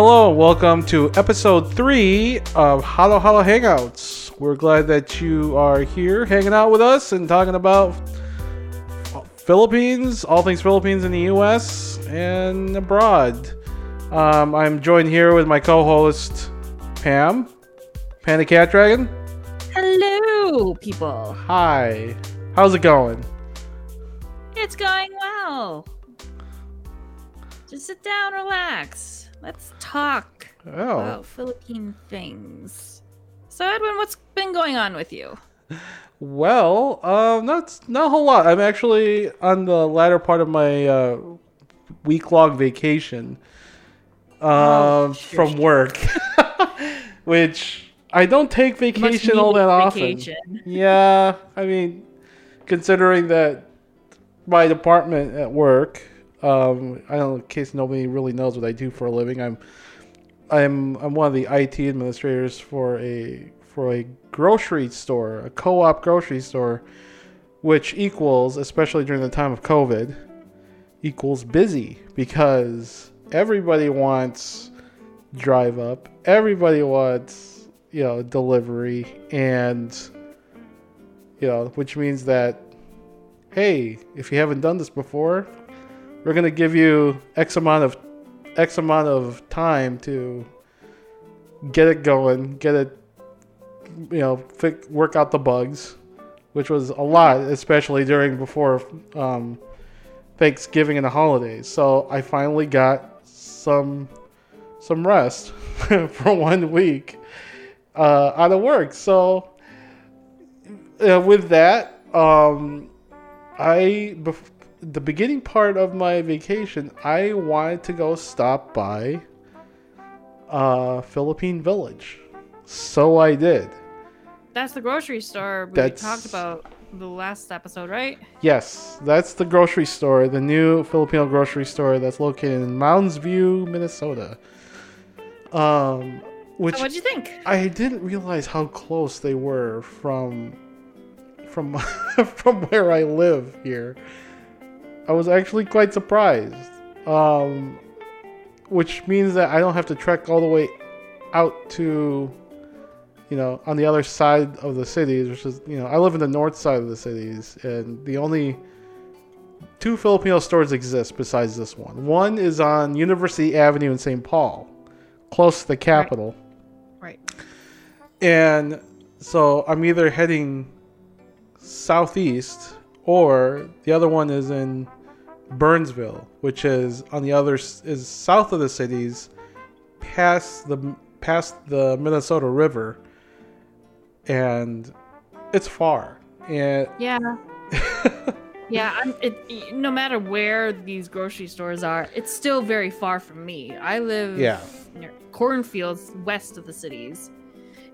Hello, welcome to episode three of Halo Halo Hangouts. We're glad that you are here hanging out with us and talking about Philippines, all things Philippines in the U.S. and abroad. Um, I'm joined here with my co-host Pam, Panda Cat Dragon. Hello, people. Hi, how's it going? It's going well. Just sit down, relax. Let's talk Oh, about Philippine things. So, Edwin, what's been going on with you? well, um, not not a whole lot. I'm actually on the latter part of my uh, week-long vacation um, Oh, from sure. work, which I don't take vacation all that often. vacation. Yeah, I mean, considering that my department at work, um, I don't in case nobody really knows what I do for a living, I'm, I'm, I'm one of the IT administrators for a for a grocery store, a co-op grocery store, which equals, especially during the time of COVID, equals busy because everybody wants drive up, everybody wants you know delivery, and you know, which means that hey, if you haven't done this before, we're gonna give you X amount of X amount of time to get it going, get it, you know, fi- work out the bugs, which was a lot, especially during before um, Thanksgiving and the holidays. So I finally got some some rest for one week uh, out of work. So uh, with that, um, I bef- the beginning part of my vacation, I wanted to go stop by uh, Philippine Village, so I did. That's the grocery store we That's- talked about the last episode, right? Yes, that's the grocery store, the new Filipino grocery store that's located in Mounds View, Minnesota. Um, which So, what'd you think? I didn't realize how close they were from from from where I live here. I was actually quite surprised. Um, which means that I don't have to trek all the way out to you know on the other side of the cities, which is you know I live in the north side of the cities, and the only two Filipino stores exist besides this one. One is on University Avenue in St. Paul, close to the capital. Right. And so I'm either heading southeast or the other one is in Burnsville, which is on the other is south of the cities, past the past the Minnesota River, and it's far. And Yeah. Yeah, I'm, it, no matter where these grocery stores are, it's still very far from me. I live Yeah. near cornfields west of the cities,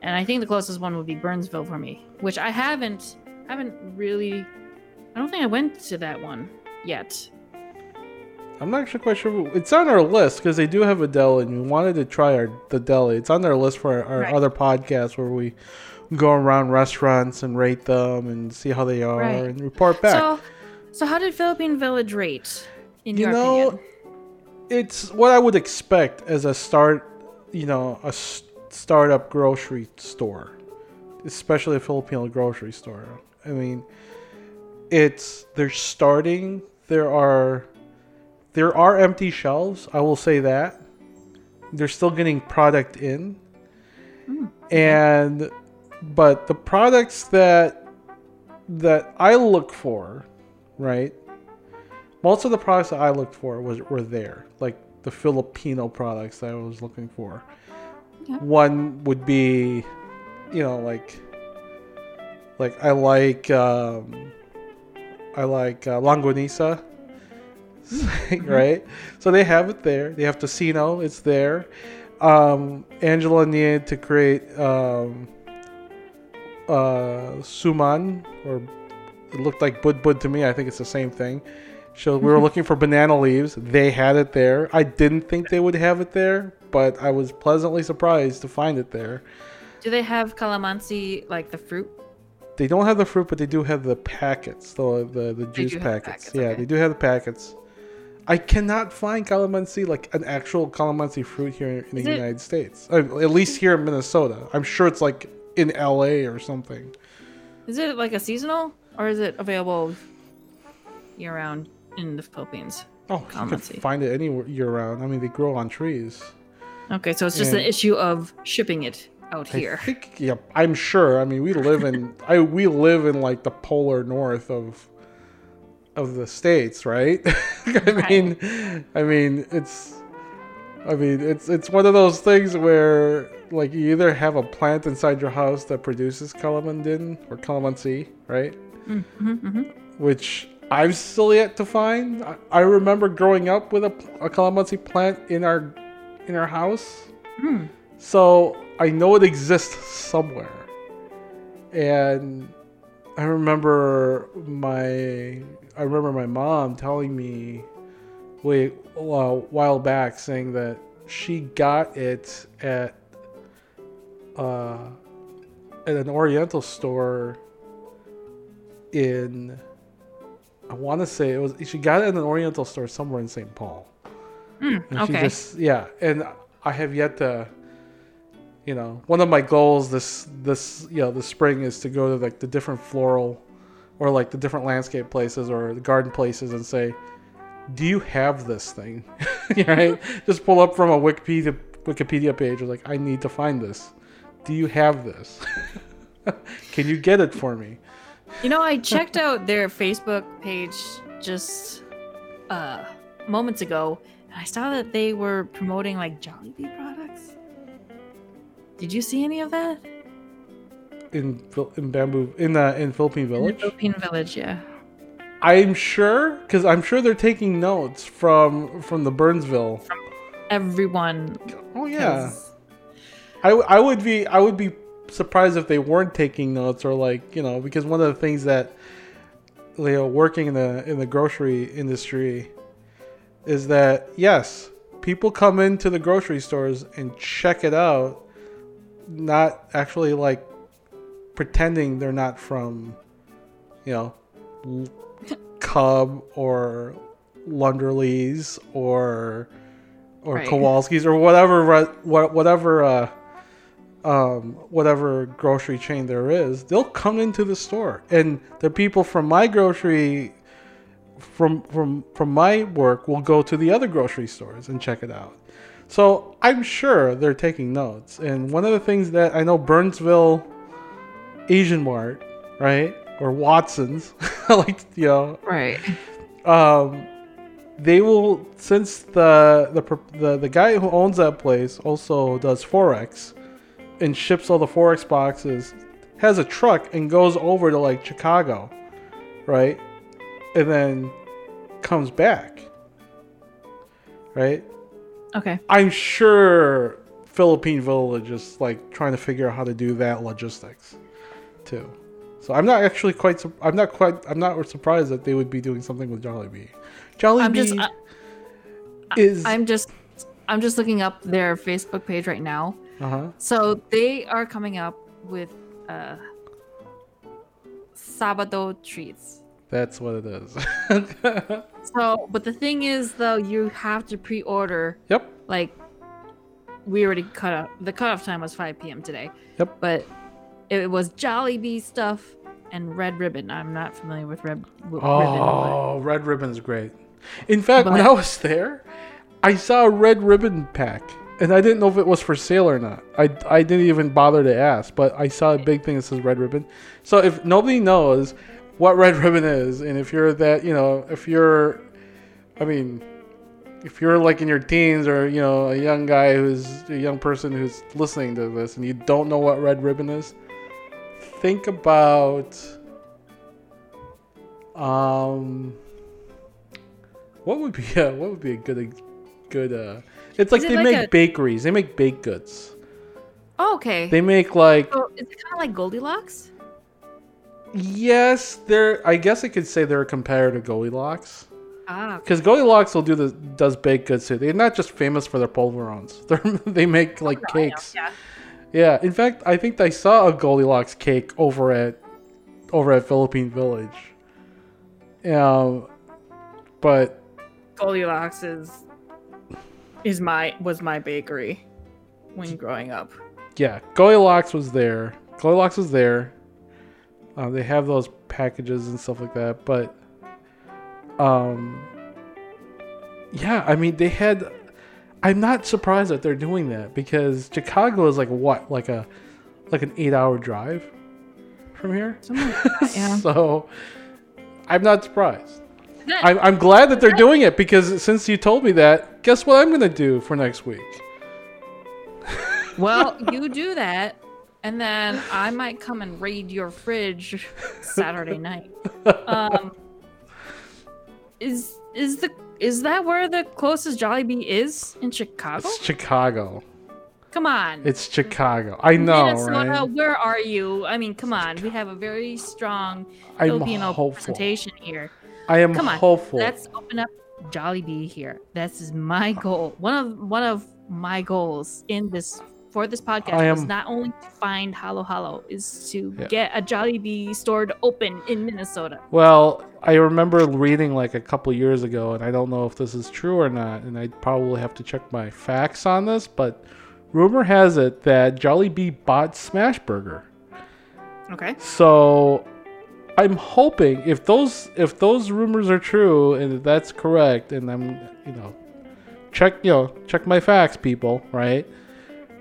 and I think the closest one would be Burnsville for me, which I haven't haven't really. I don't think I went to that one yet. I'm not actually quite sure. It's on our list because they do have a deli, and we wanted to try our the deli. It's on their list for our, our Right. other podcast where we go around restaurants and rate them and see how they are Right. and report back. So, so how did Philippine Village rate in You your know, opinion? it's what I would expect as a start, you know, a startup grocery store, especially a Filipino grocery store. I mean, it's they're starting. There are there are empty shelves. I will say that they're still getting product in, and but the products that that I look for, right? Most of the products that I looked for was were there, like the Filipino products that I was looking for. One would be, you know, like like I like um, I like uh, longanisa, right? So they have it there. They have tocino. It's there. Um, Angela needed to create um, uh, suman, or it looked like bud bud to me. I think it's the same thing. So we were looking for banana leaves. They had it there. I didn't think they would have it there, but I was pleasantly surprised to find it there. Do they have calamansi like the fruit? They don't have the fruit, but they do have the packets, the the, the juice do have the packets. packets, Yeah, okay. they do have the packets. I cannot find calamansi like an actual calamansi fruit here in the Is it- United States. Uh, At least here in Minnesota. I'm sure it's like in LA or something. Is it like a seasonal or is it available year round in the Philippines? Oh, you can Calamansi. find it anywhere year round. I mean, they grow on trees. Okay, so it's just Yeah. an issue of shipping it out here. I think, yeah, I'm sure. I mean, we live in I we live in like the polar north of of the states, right? I Right. mean, I mean, it's I mean, it's it's one of those things where like you either have a plant inside your house that produces calamondin or calamansi, right? Mm-hmm, mm-hmm. Which I've still yet to find. I, I remember growing up with a, a calamansi plant in our in our house. Hmm. So I know it exists somewhere. And I remember my I remember my mom telling me wait a while back saying that she got it at uh at an oriental store in I want to say it was she got it at an oriental store somewhere in St. Paul. Hmm, And she okay. just yeah, and I have yet to you know, one of my goals this this you know, this spring is to go to like the different floral or like the different landscape places or the garden places and say, "Do you have this thing?" right? Just pull up from a Wikipedia Wikipedia page or like, "I need to find this. Do you have this? Can you get it for me?" You know, I checked out their Facebook page just uh moments ago, and I saw that they were promoting like Jollibee products. Did you see any of that? In in bamboo in uh, in Philippine In the Village. Philippine Village, yeah. I'm sure because I'm sure they're taking notes from from the Burnsville. Everyone. Oh yeah, I, I would be I would be surprised if they weren't taking notes or like you know because one of the things that you know working in the in the grocery industry is that yes people come into the grocery stores and check it out not actually like pretending they're not from you know Cub or Lunderlees or or Right. Kowalski's or whatever whatever uh, um, whatever grocery chain there is, they'll come into the store, and the people from my grocery from from from my work will go to the other grocery stores and check it out. So I'm sure they're taking notes. And one of the things that I know Burnsville Asian Mart, right, or Watson's, like you know, Right. um, they will since the, the the the guy who owns that place also does forex and ships all the forex boxes has a truck and goes over to like chicago right? And then comes back right? Okay. i'm sure philippine village is like trying to figure out how to do that logistics too so i'm not actually quite sur- i'm not quite i'm not surprised that they would be doing something with jollibee jollibee I'm just I, is I'm just I'm just looking up their Facebook page right now. uh-huh So they are coming up with uh Sabado treats. that's what it is So, but the thing is though, you have to pre-order yep like we already cut off the cutoff time was 5 p.m. today. Yep. But it was Jollibee stuff and Red Ribbon. I'm not familiar with Red w- Ribbon. oh red Ribbon's great in fact when i was there i saw a red ribbon pack and i didn't know if it was for sale or not i, I didn't even bother to ask but i saw a big thing that says red ribbon so if nobody knows what red ribbon is and if you're that you know if you're i mean if you're like in your teens or you know a young guy who's a young person who's listening to this and you don't know what red ribbon is think about um what would be uh, what would be a good good uh it's like it they like make a- bakeries they make baked goods Oh, okay. they make like so is it kind of like Goldilocks? yes they're i guess i could say they're a competitor to goldilocks Ah, because goldilocks will do the does baked goods too they're not just famous for their polvorons they're they make like I know, cakes yeah. Yeah, in fact, I think I saw a Goldilocks cake over at over at Philippine Village. Um, but Goldilocks is is my was my bakery when growing up. Yeah, Goldilocks was there. Goldilocks was there. Uh, they have those packages and stuff like that, but um, yeah, I mean they had. I'm not surprised that they're doing that because Chicago is like what, like a, like an eight-hour drive from here. That, yeah. so, I'm not surprised. I'm, I'm glad that they're doing it because since you told me that, guess what I'm gonna do for next week? well, you do that, and then I might come and raid your fridge Saturday night. Um, is is the is that where the closest Jollibee is in Chicago? It's Chicago. Come on. It's Chicago. I know, Minnesota, right? where are you? I mean, come on. We have a very strong I'm Filipino hopeful. presentation here. I am Come on. hopeful. Let's open up Jollibee here. This is my goal. One of one of my goals in this for this podcast I is am- not only to find Halo Halo, is to Yeah. get a Jollibee store to open in Minnesota. Well, I remember reading like a couple years ago, and I don't know if this is true or not, and I probably have to check my facts on this, but rumor has it that Jollibee bought Smashburger. Okay. So I'm hoping if those if those rumors are true and that's correct, and I'm you know check you know check my facts, people, right?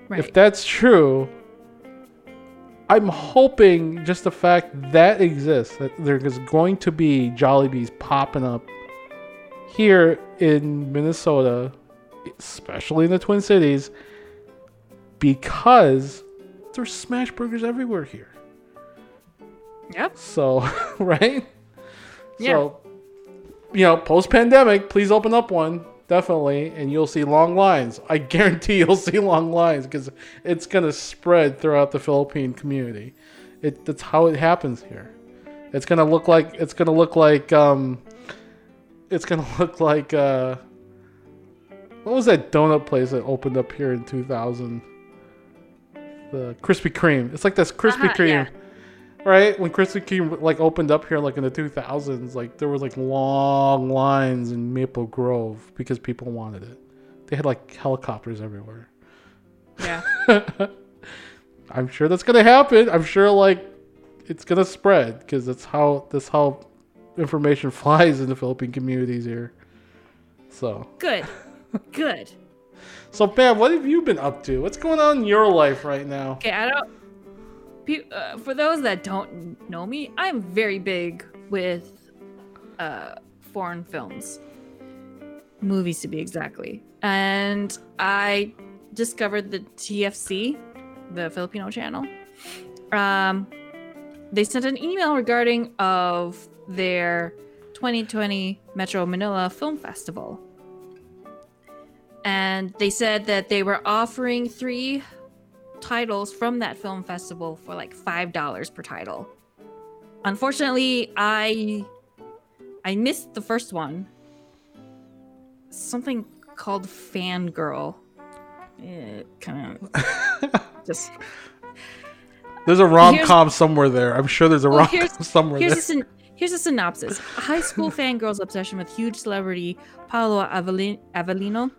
Right. If that's true, I'm hoping just the fact that exists, that there is going to be Jollibees popping up here in Minnesota, especially in the Twin Cities, because there's smash burgers everywhere here. Yep. So, right? Yeah. So, you know, post pandemic, please open up one. Definitely. And you'll see long lines. I guarantee you'll see long lines because it's going to spread throughout the Philippine community. It, that's how it happens here. It's going to look like, it's going to look like, um, it's going to look like, uh, what was that donut place that opened up here in 2000? The Krispy Kreme. It's like this Krispy Uh-huh, Kreme yeah. Right when Krispy Kreme like opened up here like in the 2000s like there was like long lines in Maple Grove because people wanted it they had like helicopters everywhere Yeah. I'm sure that's gonna happen I'm sure like it's gonna spread because that's how that's how information flies in the Philippine communities here so Good. Good. so Pam what have you been up to what's going on in your life right now Okay, I don't. Pe- Uh, for those that don't know me, I'm very big with uh, foreign films, movies to be exactly. And I discovered the TFC, the Filipino channel. Um, they sent an email regarding of their 2020 Metro Manila Film Festival. And they said that they were offering three titles from that film festival for like five dollars per title. Unfortunately, I I missed the first one. Something called Fangirl. It kind of just there's a rom-com somewhere there I'm sure there's a Well, rom-com somewhere here's there a syn- here's a synopsis. High school fangirl's obsession with huge celebrity Paulo Avelino,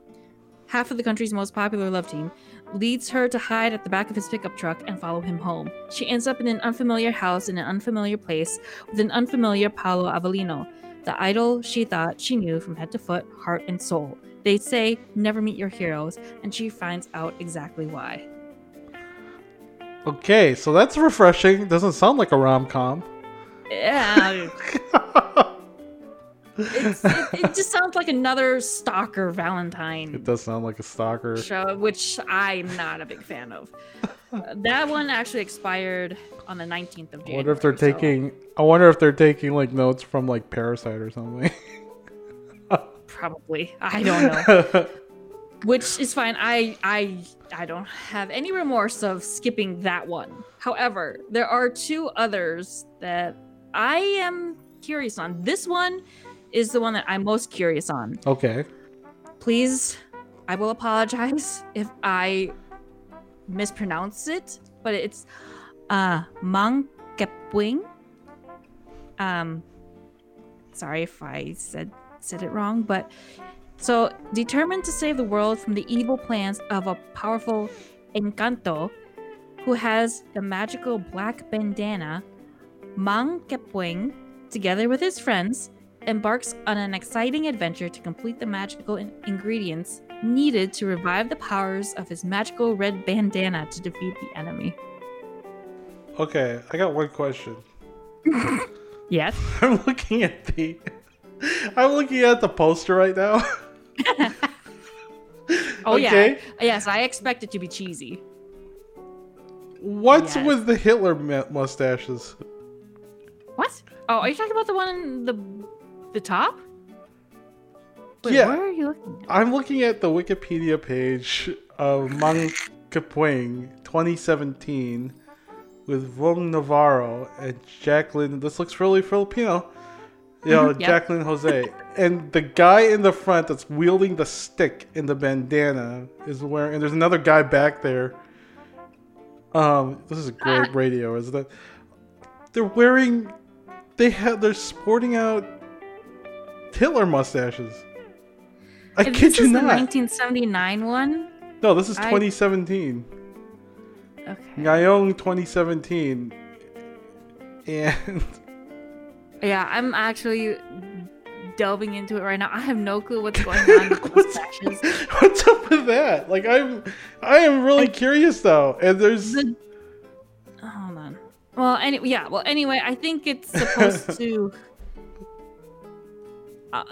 half of the country's most popular love team, leads her to hide at the back of his pickup truck and follow him home. She ends up in an unfamiliar house in an unfamiliar place with an unfamiliar Paulo Avelino, the idol she thought she knew from head to foot, heart and soul. They say never meet your heroes, and she finds out exactly why. Okay, so that's refreshing. Doesn't sound like a rom com. Yeah, it, it just sounds like another stalker Valentine it does sound like a stalker. show, which I'm not a big fan of. Uh, that one actually expired on the 19th of January. I wonder if they're so- taking. I wonder if they're taking like notes from like Parasite or something. probably. I don't know. which is fine. I I I don't have any remorse of skipping that one. However, there are two others that I am curious on. This one is the one that I'm most curious on. okay. please i will apologize if i mispronounce it but it's uh Mang Kepweng um sorry if i said said it wrong, but so determined to save the world from the evil plans of a powerful Encanto who has the magical black bandana, Mang Kepweng, together with his friends, embarks on an exciting adventure to complete the magical in- ingredients needed to revive the powers of his magical red bandana to defeat the enemy. Okay, I got one question. Yes. I'm looking at the I'm looking at the poster right now. Oh Okay. yeah. Yes, I expect it to be cheesy. What's Yes. with the Hitler mustaches? What? Oh, are you talking about the one in the the top? Wait, Yeah. Where are you looking? At? I'm looking at the Wikipedia page of Mang Kepweng 2017 with Vhong Navarro and Jaclyn. This looks really Filipino. You know, Mhm, yep. Jaclyn Jose. and the guy in the front that's wielding the stick in the bandana is wearing, and there's another guy back there. Um, this is great radio, isn't it? They're wearing, they have, they're sporting out Hitler mustaches. I If kid this you is the 1979 one. No, this is I- 2017. Okay. Ngayong 2017. And Yeah, I'm actually delving into it right now. I have no clue what's going on with What's- mustaches. what's up with that? Like I'm I am really curious though. And there's The- Hold on. Well, any yeah. Well, anyway, I think it's supposed to. Uh,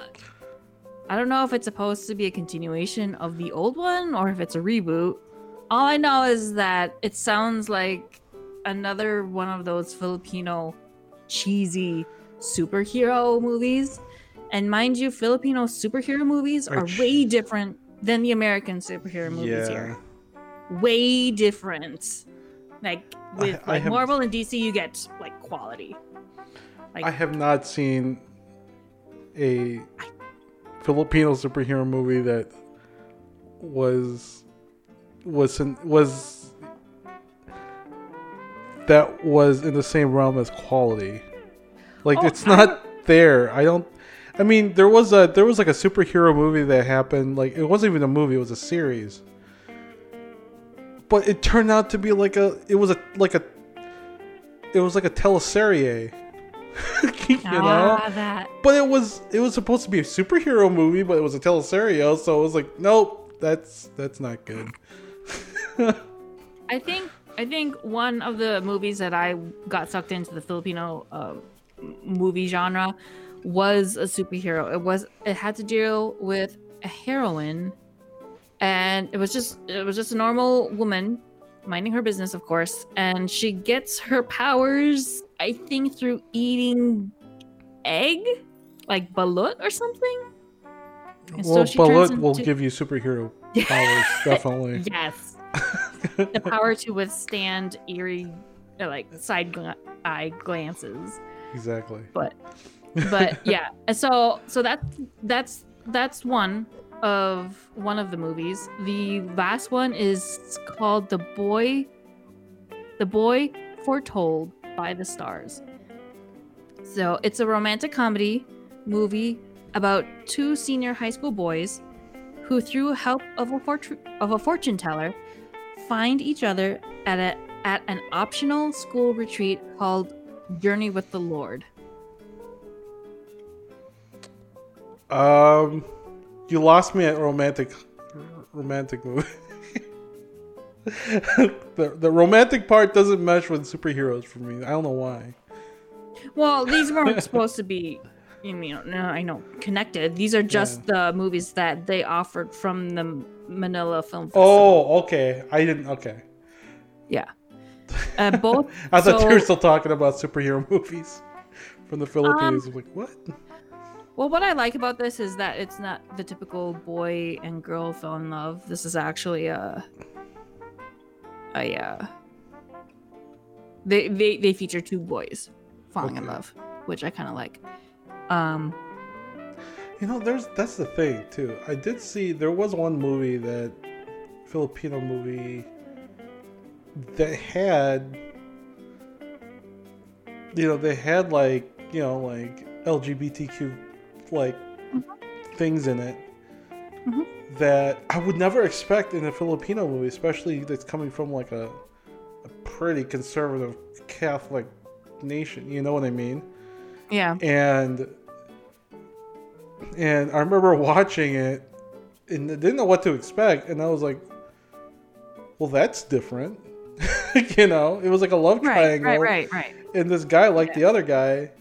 I don't know if it's supposed to be a continuation of the old one or if it's a reboot. All I know is that it sounds like another one of those Filipino cheesy superhero movies. And mind you, Filipino superhero movies Are are ch- way different than the American superhero movies here yeah. way different. Like with I like have- Marvel and DC, you get like quality. Like I have not seen a Filipino superhero movie that was was in, was that was in the same realm as quality. Like Oh, it's not there. I don't I mean there was a there was like a superhero movie that happened like it wasn't even a movie, it was a series. But it turned out to be like a it was a like a it was like a teleserie. you know? ah, that. But it was it was supposed to be a superhero movie, but it was a teleserie, so it was like, nope, that's that's not good. I think I think one of the movies that I got sucked into the Filipino uh, movie genre was a superhero. It was it had to deal with a heroine, and it was just it was just a normal woman minding her business, of course, and she gets her powers. I think through eating egg, like balut or something. And well, turns Balut will give you superhero powers, definitely. Yes. the power to withstand eerie, uh, like side gla- eye glances. exactly. But, but yeah. So, so that that's that's one of one of the movies. The last one is called "The Boy." The Boy Foretold by the Stars. So it's a romantic comedy movie about two senior high school boys who, through help of a, fortu- of a fortune teller, find each other at a at an optional school retreat called Journey with the Lord. Um, you lost me at romantic, romantic movie. The the romantic part doesn't mesh with superheroes for me. I don't know why. Well, these weren't supposed to be, you know, I know, connected. These are just the movies that they offered from the Manila Film Festival. Oh, okay. I didn't. Okay. yeah. Uh, both. I thought so- you were still talking about superhero movies from the Philippines. Um, like, what? Well, what I like about this is that it's not the typical boy and girl fell in love. This is actually a, a, uh, they they they feature two boys falling in love, which I kind of like. Um, You know, there's that's the thing too. I did see there was one movie that Filipino movie that had you know, they had like, you know, like LGBTQ like things in it Mhm. That I would never expect in a Filipino movie, especially that's coming from like a, a pretty conservative Catholic nation. You know what I mean? Yeah. and and I remember watching it and I didn't know what to expect, and I was like, "Well, that's different." you know, it was like a love Right, triangle, right, right, right. and this guy liked the other guy.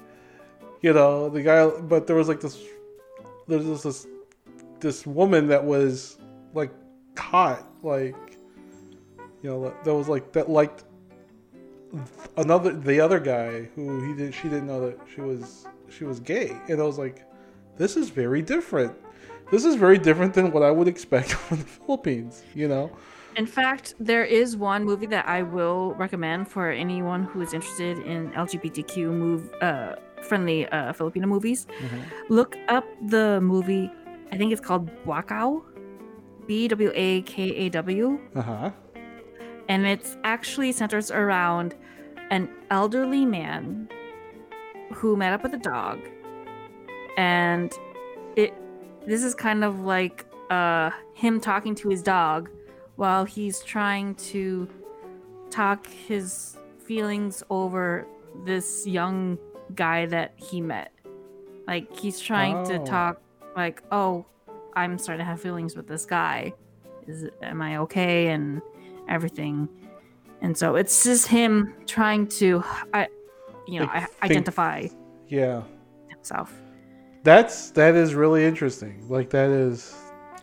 You know, the guy, but there was like this, there's this this, this woman that was like caught, like you know, that- was like that liked another the other guy who he didn't she didn't know that she was she was gay and i was like this is very different this is very different than what i would expect from the philippines you know In fact, there is one movie that I will recommend for anyone who is interested in LGBTQ move uh, friendly uh, Filipino movies. Look up the movie. I think it's called Bwakaw, B W A K A W, uh-huh and it's actually centers around an elderly man who met up with a dog, and it. This is kind of like uh, him talking to his dog while he's trying to talk his feelings over this young guy that he met. Like he's trying to Oh. talk like, "Oh, I'm starting to have feelings with this guy. Is am I okay?" and everything. And so it's just him trying to I you know, I think- identify yeah himself. that's that is really interesting like that is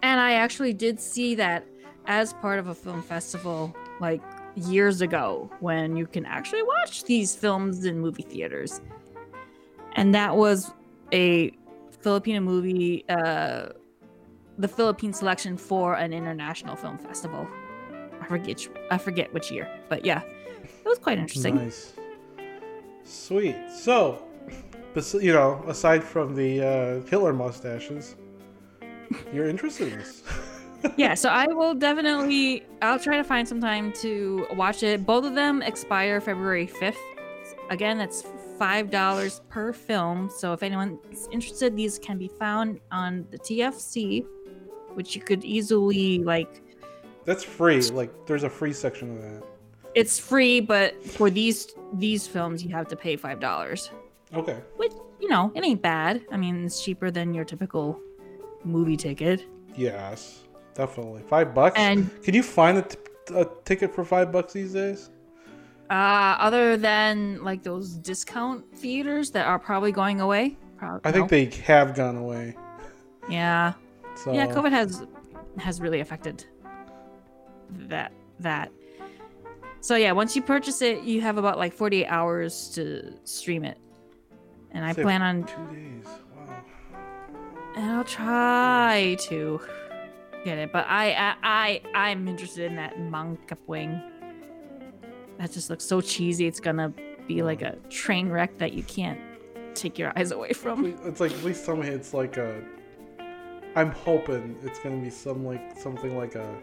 And I actually did see that as part of a film festival like years ago when you can actually watch these films in movie theaters. And that was a Filipino movie, uh, the Philippine selection for an international film festival. I forget, I forget which year, but yeah, it was quite interesting. nice sweet so you know aside from the uh, hitler mustaches you're interested in this yeah, so I will definitely I'll try to find some time to watch it. Both of them expire February 5th. Again, that's $5 per film. So if anyone's interested, these can be found on the TFC, which you could easily like that's free like there's a free section of that it's free, but for these these films you have to pay $5. okay Which, you know, it ain't bad. I mean, it's cheaper than your typical movie ticket. yes definitely five bucks And Can you find a, t- a ticket for five bucks these days? Uh, other than like those discount theaters that are probably going away. Prob- I think no? they have gone away. Yeah, So yeah. COVID has has really affected that that. So yeah, once you purchase it, you have about like 48 hours to stream it, and I plan on two days. Wow. and I'll try to get it. But I I, I I'm interested in that Mang Kepweng. That just looks so cheesy. It's gonna be like a train wreck that you can't take your eyes away from. It's like at least some me it's like a. I'm hoping it's gonna be some like something like a.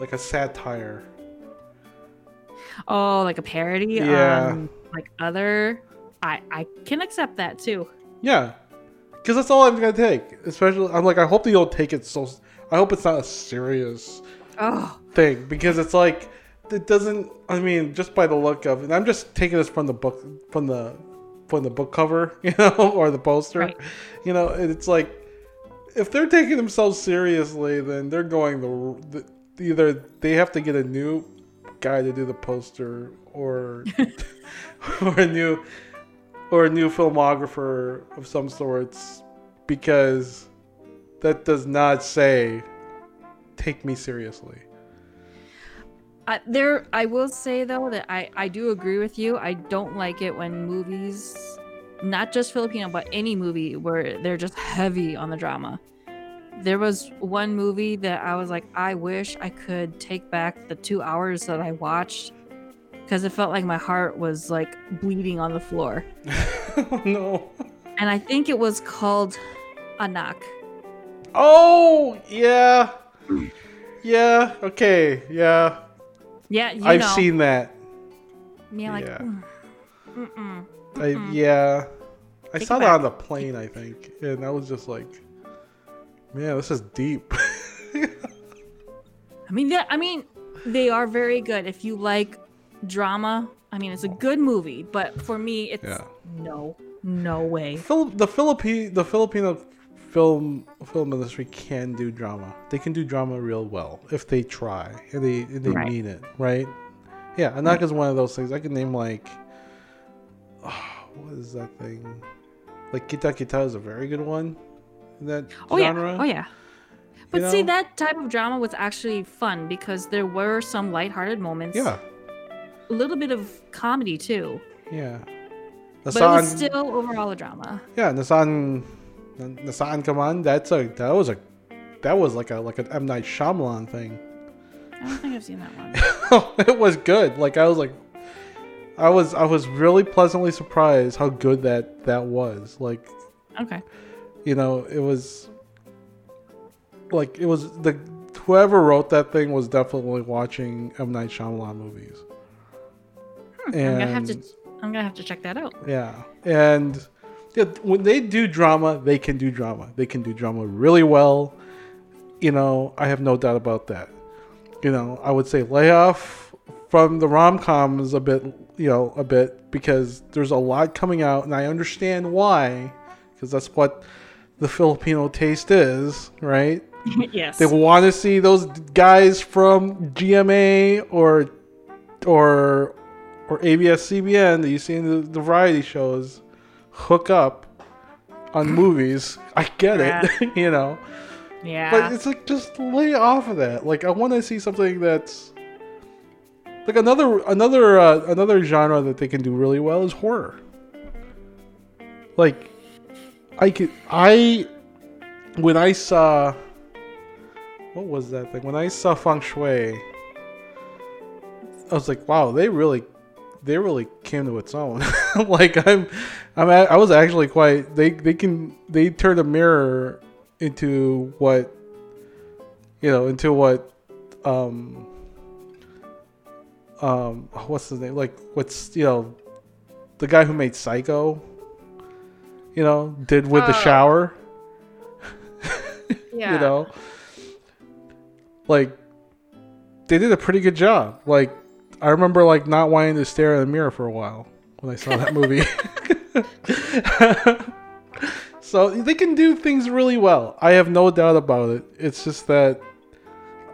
Like a satire. Oh, like a parody Yeah. on like other. I I can accept that too. Yeah, because that's all I'm gonna take. Especially, I'm like, I hope they don't take it so. I hope it's not a serious Oh, thing because it's like it doesn't. I mean, just by the look of it, I'm just taking this from the book, from the from the book cover, you know, or the poster. Right. You know, it's like if they're taking themselves seriously, then they're going the, the either they have to get a new guy to do the poster or or a new or a new filmographer of some sorts because that does not say take me seriously. I, there. I will say though that I I do agree with you. I don't like it when movies, not just Filipino, but any movie where they're just heavy on the drama. There was one movie that I was like, I wish I could take back the two hours that I watched because it felt like my heart was like bleeding on the floor. oh no. And I think it was called Anak. Oh yeah. Yeah, okay, yeah. Yeah, you I've know. seen that. me like, yeah. "Mm, mm-mm." I, yeah. I Take saw that on the plane, I think. And I was just like Man, this is deep. I mean, I mean, they are very good. If you like drama, I mean, it's a good movie. But for me, it's Yeah. no, no way. Phil- the Philippine the Filipino film film industry can do drama. They can do drama real well if they try and they and they Right. mean it, right? Yeah, Anaka's is one of those things. I can name like, what is that thing? Like Kita Kita is a very good one. In that Oh genre. yeah, oh yeah. But You see, that type of drama was actually fun because there were some lighthearted moments. Yeah, A little bit of comedy too. yeah. But it was still overall a drama. yeah, Nasan Nasaan Ka Man. That's a that was a that was like a like an M Night Shyamalan thing. I don't think I've seen that one. it was good. Like I was like, I was I was really pleasantly surprised how good that that was. Like Okay. you know, it was like it was the whoever wrote that thing was definitely watching M Night Shyamalan movies. Hmm, I'm gonna have to. I'm gonna have to check that out. Yeah, and when they do drama, they can do drama. They can do drama really well. You know, I have no doubt about that. You know, I would say lay off from the rom coms a bit. You know, a bit because there's a lot coming out, and I understand why, because that's what the Filipino taste is, right? yes. They want to see those guys from GMA or or or ABS CBN that you see in the, the variety shows hook up on movies. I get it, you know. yeah. But it's like just lay off of that. Like I want to see something that's like another another uh, another genre that they can do really well is horror. Like I could I when I saw what was that thing? When I saw Feng Shui, I was like, wow, they really they really came to its own. like I'm I'm a- I was actually quite they they can they turn a mirror into what you know into what um um what's his name? Like what's you know the guy who made psycho you know did with the Oh. shower. Yeah. you know? Like they did a pretty good job. Like i remember like not wanting to stare in the mirror for a while when i saw that movie so they can do things really well i have no doubt about it it's just that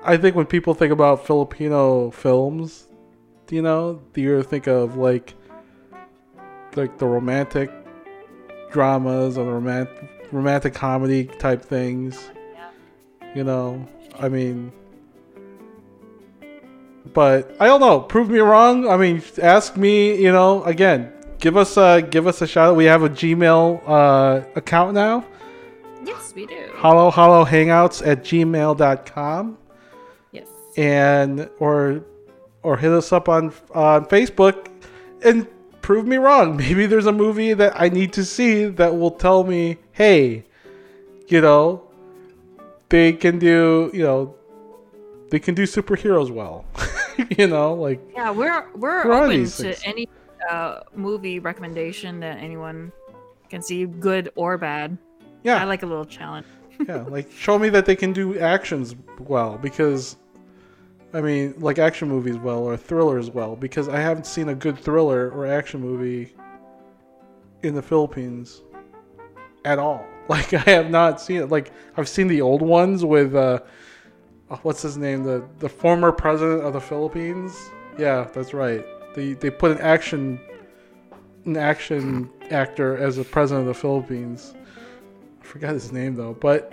i think when people think about filipino films you know you think of like like the romantic dramas or the romantic romantic comedy type things you know, I mean, but I don't know. Prove me wrong. I mean, ask me. You know, again, give us a give us a shout. out. We have a Gmail uh, account now. Yes, we do. Halo Halo Hangouts at gmail.com. Yes. and or or hit us up on on Facebook and prove me wrong. Maybe there's a movie that I need to see that will tell me, hey, you know, they can do, you know, they can do superheroes well. you know, like Yeah, we're we're Where are open to things? any uh, movie recommendation that anyone can see, good or bad. yeah, I like a little challenge. yeah, like show me that they can do actions well because I mean, like action movies well or thrillers well because I haven't seen a good thriller or action movie in the Philippines at all. Like I have not seen it. Like I've seen the old ones with uh oh, what's his name? The the former president of the Philippines. Yeah, that's right. They they put an action an action actor as the president of the Philippines. I forgot his name though, but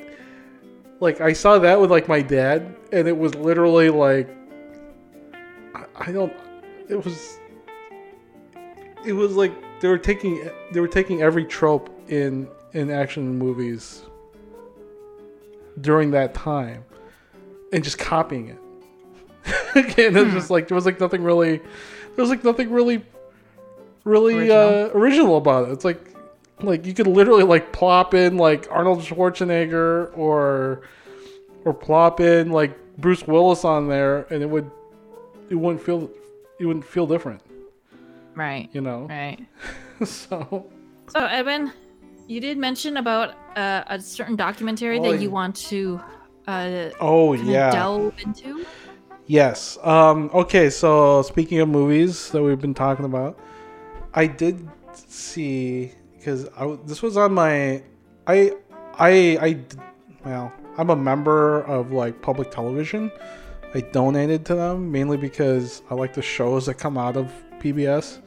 like I saw that with like my dad, and it was literally like I, I don't. It was. It was like they were taking they were taking every trope in in action movies during that time, and just copying it. and it's hmm. just like there was like nothing really, there was like nothing really, really Original. uh, original about it. It's like like you could literally like plop in like Arnold Schwarzenegger or or plop in like Bruce Willis on there and it would it wouldn't feel it wouldn't feel different, Right. you know. Right. so So Evan, You did mention about uh, a certain documentary that you want to uh, Oh yeah. delve into. Yes. Um, okay, so speaking of movies that we've been talking about, I did see because this was on my, I I I well, I'm a member of like public television. I donated to them mainly because I like the shows that come out of PBS.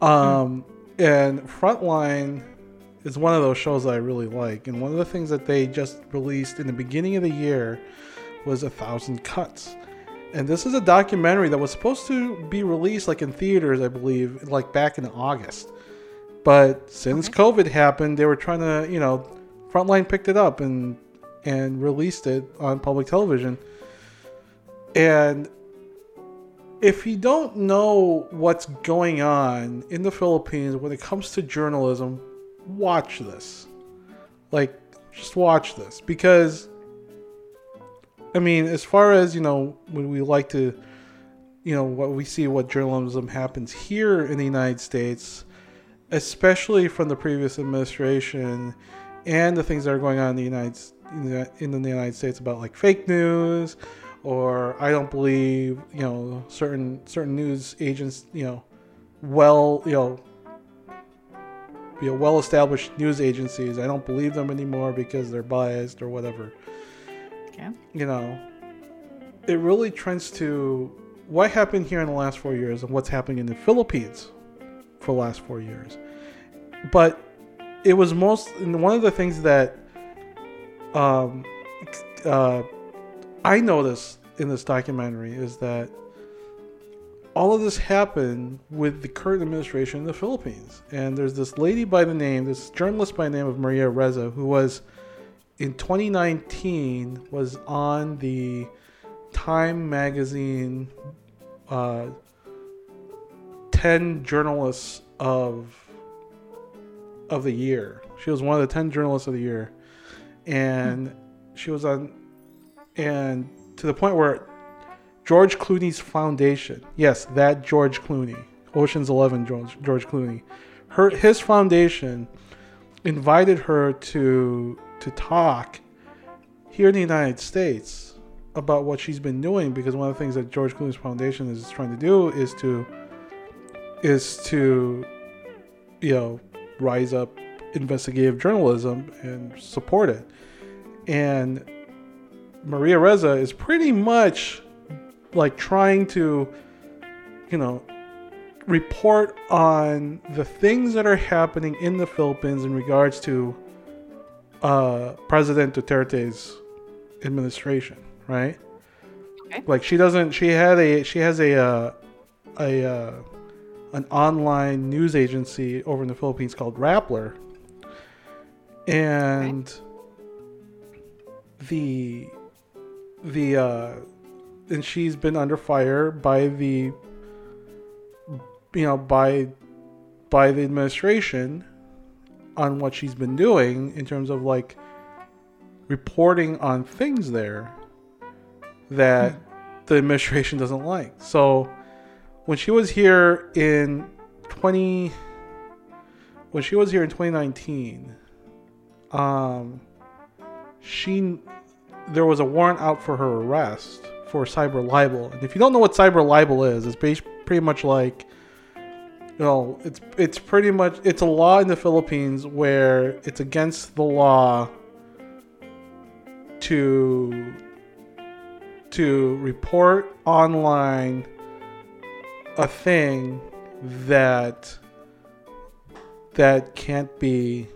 Um, and Frontline is one of those shows that I really like. And one of the things that they just released in the beginning of the year was a thousand cuts. And this is a documentary that was supposed to be released like in theaters, I believe, like back in August. But since COVID happened, they were trying to, you know, Frontline picked it up and and released it on public television. And if you don't know what's going on in the Philippines when it comes to journalism, watch this. Like, just watch this because I mean, as far as you know, when we like to, you know, what we see what journalism happens here in the United States, especially from the previous administration, and the things that are going on in the United in the, in the United States about like fake news, or I don't believe you know certain certain news agents, you know, well you know. You know, well-established news agencies. I don't believe them anymore because they're biased or whatever Okay. you know, it really trends to what happened here in the last four years and what's happening in the Philippines for the last four years. But it was most, one of the things that um, uh, I noticed in this documentary is that all of this happened with the current administration in the Philippines. And there's this lady by the name, this journalist by the name of Maria Ressa, who was in 2019 was on the Time magazine uh, 10 journalists of of the year. She was one of the 10 journalists of the year and she was on and to the point where George Clooney's foundation. Yes, that George Clooney. Ocean's 11 George, George Clooney. Her his foundation invited her to to talk here in the United States about what she's been doing because one of the things that George Clooney's foundation is trying to do is to is to you know rise up investigative journalism and support it. And Maria Ressa is pretty much like trying to you know report on the things that are happening in the Philippines in regards to uh, President Duterte's administration, right? Okay. Like she doesn't. She had a. She has a. Uh, a. Uh, an online news agency over in the Philippines called Rappler, and the the uh, and she's been under fire by the you know by by the administration on what she's been doing in terms of like reporting on things there that the administration doesn't like. So when she was here in 20 when she was here in 2019 um she there was a warrant out for her arrest for cyber libel. And if you don't know what cyber libel is, it's pretty much like know, it's it's pretty much it's a law in the Philippines where it's against the law to to report online a thing that that can't be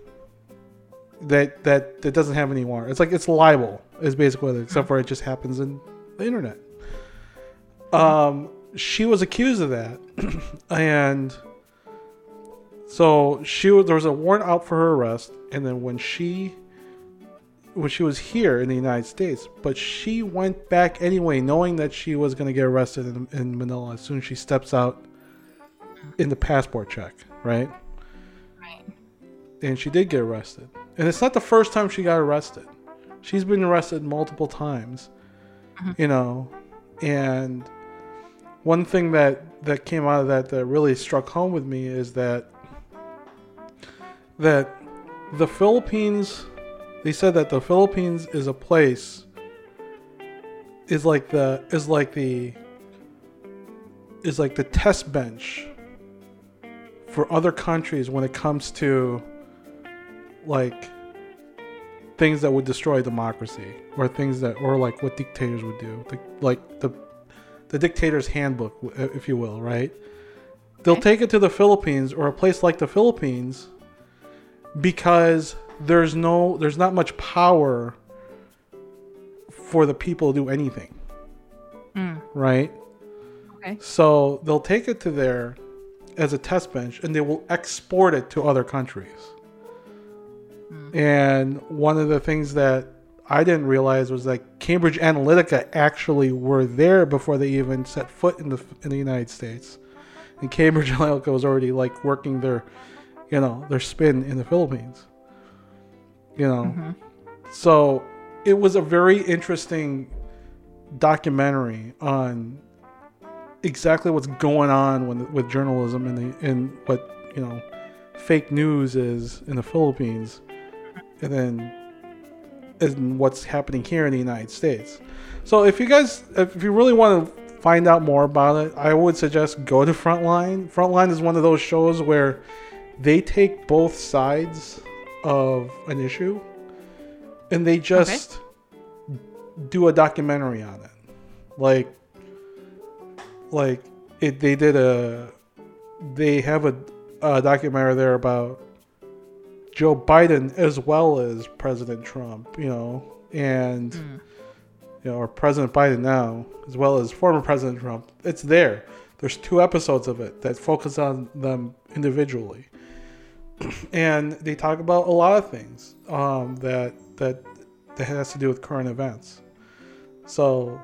that that that doesn't have any warrant. It's like it's libel is basically it except for it just happens in the internet. Um, she was accused of that, and so she was, there was a warrant out for her arrest, and then when she when she was here in the United States, but she went back anyway, knowing that she was going to get arrested in, in Manila as soon as she steps out in the passport check, right? Right. and she did get arrested. And it's not the first time she got arrested. She's been arrested multiple times, mm-hmm. you know. And one thing that that came out of that that really struck home with me is that that the Philippines, they said that the Philippines is a place is like the is like the is like the test bench for other countries when it comes to like things that would destroy democracy or things that or like what dictators would do the, like the the dictator's handbook if you will right they'll Okay. take it to the philippines or a place like the philippines because there's no there's not much power for the people to do anything Mm. right Okay. so they'll take it to there as a test bench and they will export it to other countries. And one of the things that I didn't realize was that Cambridge Analytica actually were there before they even set foot in the in the United States. And Cambridge Analytica was already like working their you know, their spin in the Philippines. You know. Mhm. So it was a very interesting documentary on exactly what's going on when, with journalism and the and what you know fake news is in the Philippines, and then and what's happening here in the United States. So if you guys, if you really want to find out more about it, I would suggest go to Frontline. Frontline is one of those shows where they take both sides of an issue, and they just do a documentary on it, like like it they did a they have a, a documentary there about Joe Biden as well as President Trump, you know, and Mm. you know, or President Biden now as well as former President Trump. It's there. There's two episodes of it that focus on them individually, and they talk about a lot of things um, that that that has to do with current events. So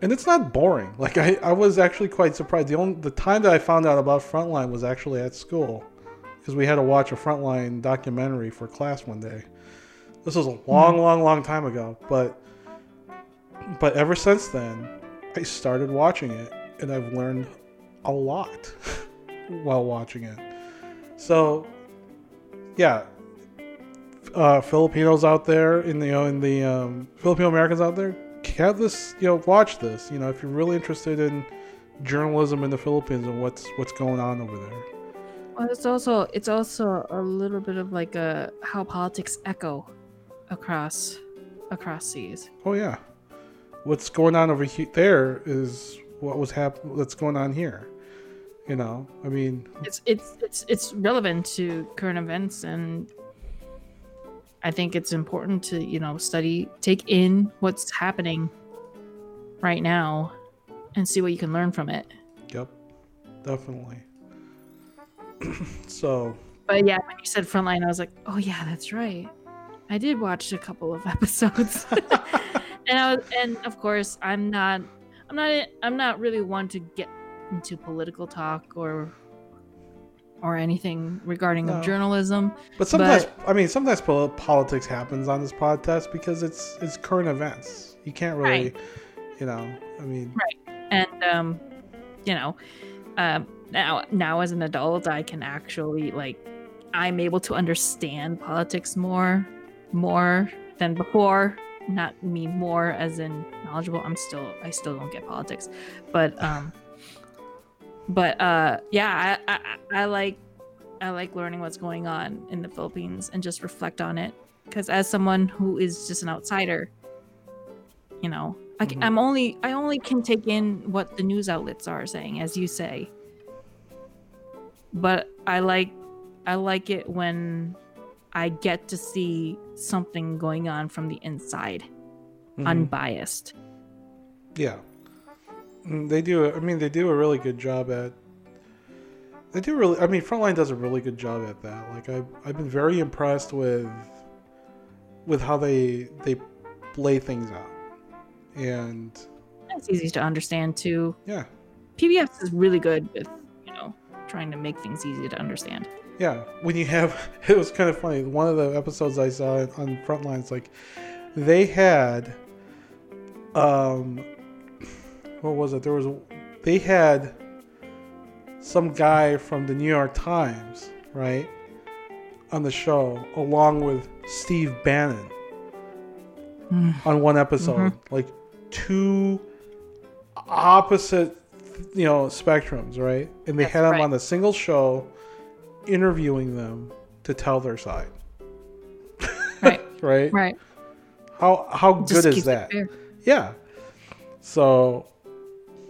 and it's not boring. Like I, I was actually quite surprised. The only the time that I found out about Frontline was actually at school, because we had to watch a Frontline documentary for class one day. This was a long, long, long time ago, but but ever since then, I started watching it, and I've learned a lot while watching it. So, yeah, uh, Filipinos out there in the you know, in the um, Filipino Americans out there, have this you know watch this. You know if you're really interested in journalism in the Philippines and what's what's going on over there. Well, it's also it's also a little bit of like a how politics echo across across seas. Oh yeah, what's going on over he- there is what was hap- What's going on here? You know, I mean, It's it's it's it's relevant to current events, and I think it's important to you know study, take in what's happening right now, and see what you can learn from it. yep, definitely. so But yeah, when you said frontline, I was like, oh yeah, that's right. I did watch a couple of episodes, and I was, and of course, I'm not, I'm not, I'm not really one to get into political talk or or anything regarding No. journalism. But sometimes, I mean, sometimes politics happens on this podcast because it's it's current events. You can't really, Right. you know. I mean, right? and um you know uh, now now as an adult i can actually like i'm able to understand politics more more than before not me more as in knowledgeable i'm still i still don't get politics but um but uh yeah i i, I like i like learning what's going on in the philippines and just reflect on it because as someone who is just an outsider you know I, am only i only can take in what the news outlets are saying as you say but i like i like it when i get to see something going on from the inside mhm. unbiased Yeah. Mm, They do. I mean, they do a really good job at. They do really. I mean, Frontline does a really good job at that. Like I've I've been very impressed with. With how they they lay things out, and it's easy to understand too yeah, pbs is really good with you know trying to make things easy to understand yeah. When you have, it was kind of funny. One of the episodes I saw on Frontline's like, they had, um, what was it? There was, they had some guy from the New York Times, right, on the show along with Steve Bannon Mm. on one episode. Mm-hmm. Like two opposite, you know, spectrums, right? And they That's had them right. on a single show, interviewing them to tell their side, Right. right? Right. How how Just good is that? Yeah. So,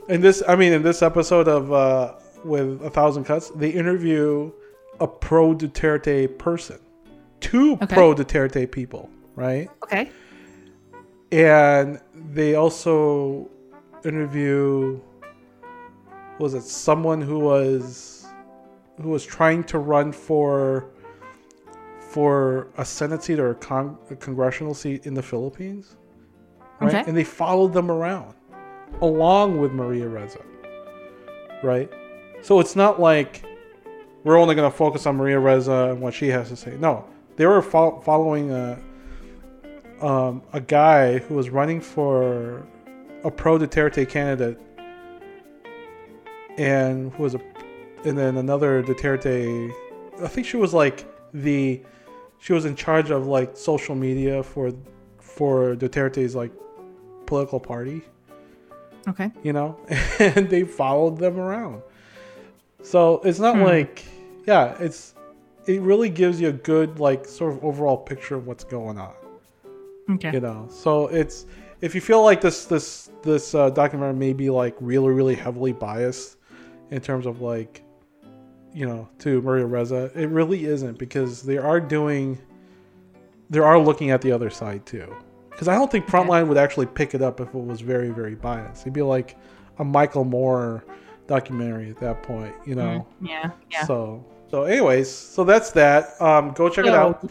in this, I mean, in this episode of uh, with a thousand cuts, they interview a pro Duterte person, two Okay. pro Duterte people, right? Okay. And they also interview was it someone who was who was trying to run for for a senate seat or a, con- a congressional seat in the Philippines, right? Okay. And they followed them around along with Maria Ressa, right? So it's not like we're only going to focus on Maria Ressa and what she has to say. No, they were fo- following a um, a guy who was running for a pro Duterte candidate, and who was a, and then another Duterte. I think she was like the, she was in charge of like social media for, for Duterte's like, political party. Okay. You know, and they followed them around. So it's not Hmm. like, yeah, it's, it really gives you a good like sort of overall picture of what's going on Okay. you know so it's if you feel like this this this uh, documentary may be like really really heavily biased in terms of like you know to maria ressa it really isn't because they are doing they are looking at the other side too because i don't think frontline would actually pick it up if it was very very biased it'd be like a michael moore documentary at that point you know Mm, yeah. Yeah. so so anyways so that's that um go check it out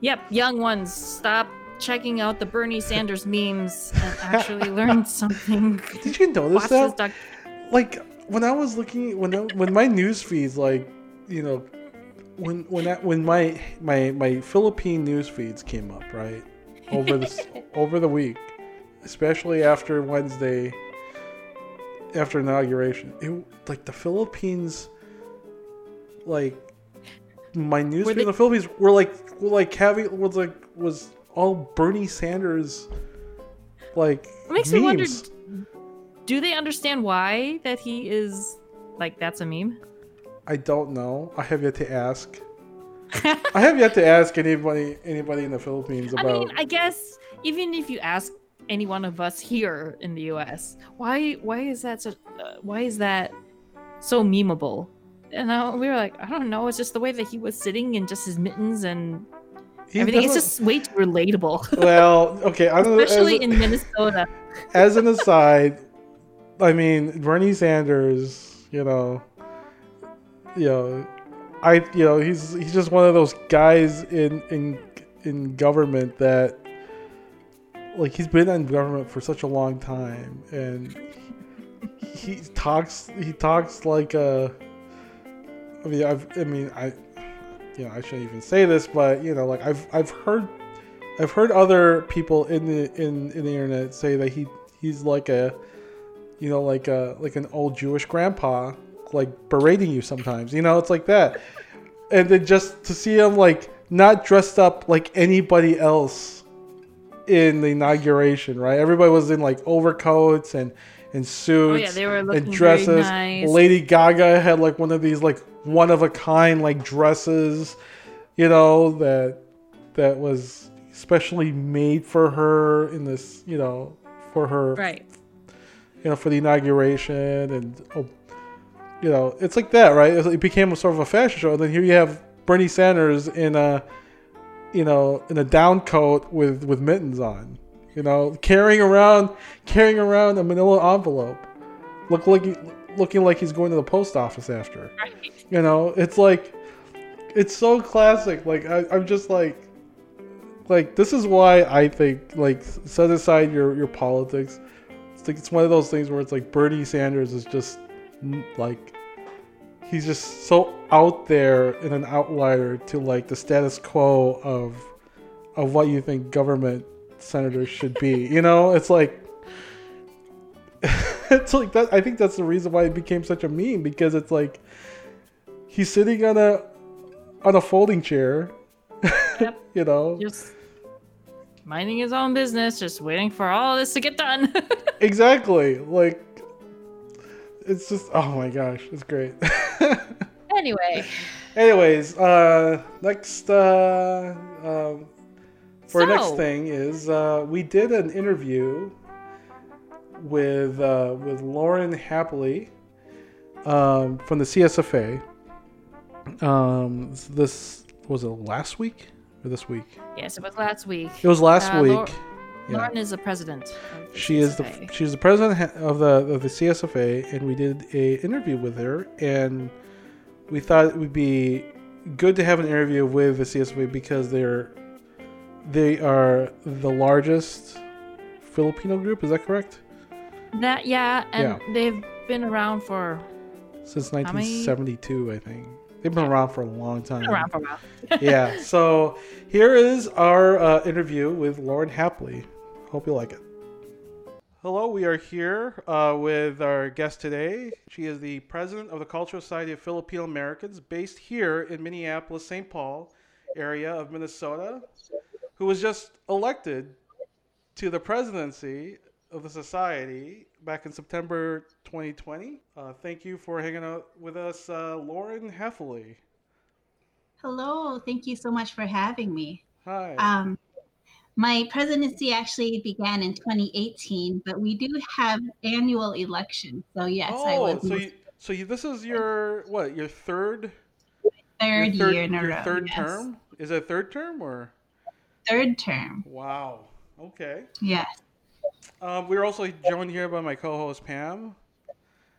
Yep, young ones, stop checking out the Bernie Sanders memes and actually learn something. did you notice Watch that this doc. like when I was looking when I, when my news feeds like you know when when I, when my my my Philippine news feeds came up right over this over the week especially after Wednesday after inauguration it like the Philippines like my news Were in the Philippines were like were like having was like was all Bernie Sanders like It makes me wonder do they understand why that he is like that's a meme? I don't know. I have yet to ask. I have yet to ask anybody anybody in the Philippines about. I mean, I guess even if you ask any one of us here in the U.S., why why is that so uh, why is that so memeable? And uh, we were like, I don't know. It's just the way that he was sitting in just his mittens and he everything. It's just way too relatable, well, okay. I don't especially as, in Minnesota. as an aside, I mean Bernie Sanders. You know, you know, I you know he's he's just one of those guys in in in government that like he's been in government for such a long time and he, talks he talks like a I mean I've I mean I you know I shouldn't even say this but you know like I've I've heard I've heard other people in the in in the internet say that he he's like a you know like a like an old Jewish grandpa like berating you sometimes you know it's like that and then just to see him like not dressed up like anybody else in the inauguration right everybody was in like overcoats and and suits Oh yeah, they were looking and dresses nice. lady gaga had like one of these like one of a kind like dresses you know that that was specially made for her in this you know for her right. you know, for the inauguration and, oh, you know, it's like that, right? It became a sort of a fashion show. And then here you have Bernie Sanders in a, you know, in a down coat with, with mittens on, you know, carrying around, carrying around a manila envelope, look like, looking like he's going to the post office after, Right. you know, it's like, it's so classic. Like, I, I'm just like, like, this is why I think, like, set aside your, your politics it's like it's one of those things where it's like Bernie Sanders is just like he's just so out there and an outlier to like the status quo of of what you think government senators should be. You know, it's like it's like that. I think that's the reason why it became such a meme because it's like he's sitting on a on a folding chair. Yep. you know, Just minding his own business, just waiting for all this to get done. exactly. Like, it's just oh my gosh, it's great. anyway, Anyways, uh, next uh, um, for our next thing is uh, we did an interview with uh, with Lauren Happily um, from the CSFA. Um, this was it last week or this week? yes, it was last week. It was last Uh, week. Yeah. Lauren is the president. She is the she's the president of the of the CSFA, and we did a interview with her, and we thought it would be good to have an interview with the CSFA because they're they are the largest Filipino group. Is that correct? that yeah, and Yeah. they've been around for Since How many- 1972, I think they've been around for a long time. been around for a while. yeah. So here is our uh, interview with Lauren Hapley. Hope you like it. Hello, we are here uh, with our guest today. She is the president of the Cultural Society of Filipino Americans, based here in Minneapolis, St. Paul area of Minnesota, who was just elected to the presidency of the society back in September 2020. Uh, thank you for hanging out with us, uh, Lauren Heffley. Hello, thank you so much for having me. Hi. Um, my presidency actually began in 2018, but we do have annual elections. So yes, I oh, was so you, so you, this is your what? Your third, third, your third year in a row. third yes. term? Is it third term or? Third term. Wow. Okay. Yes, Um, we're also joined here by my co-host Pam.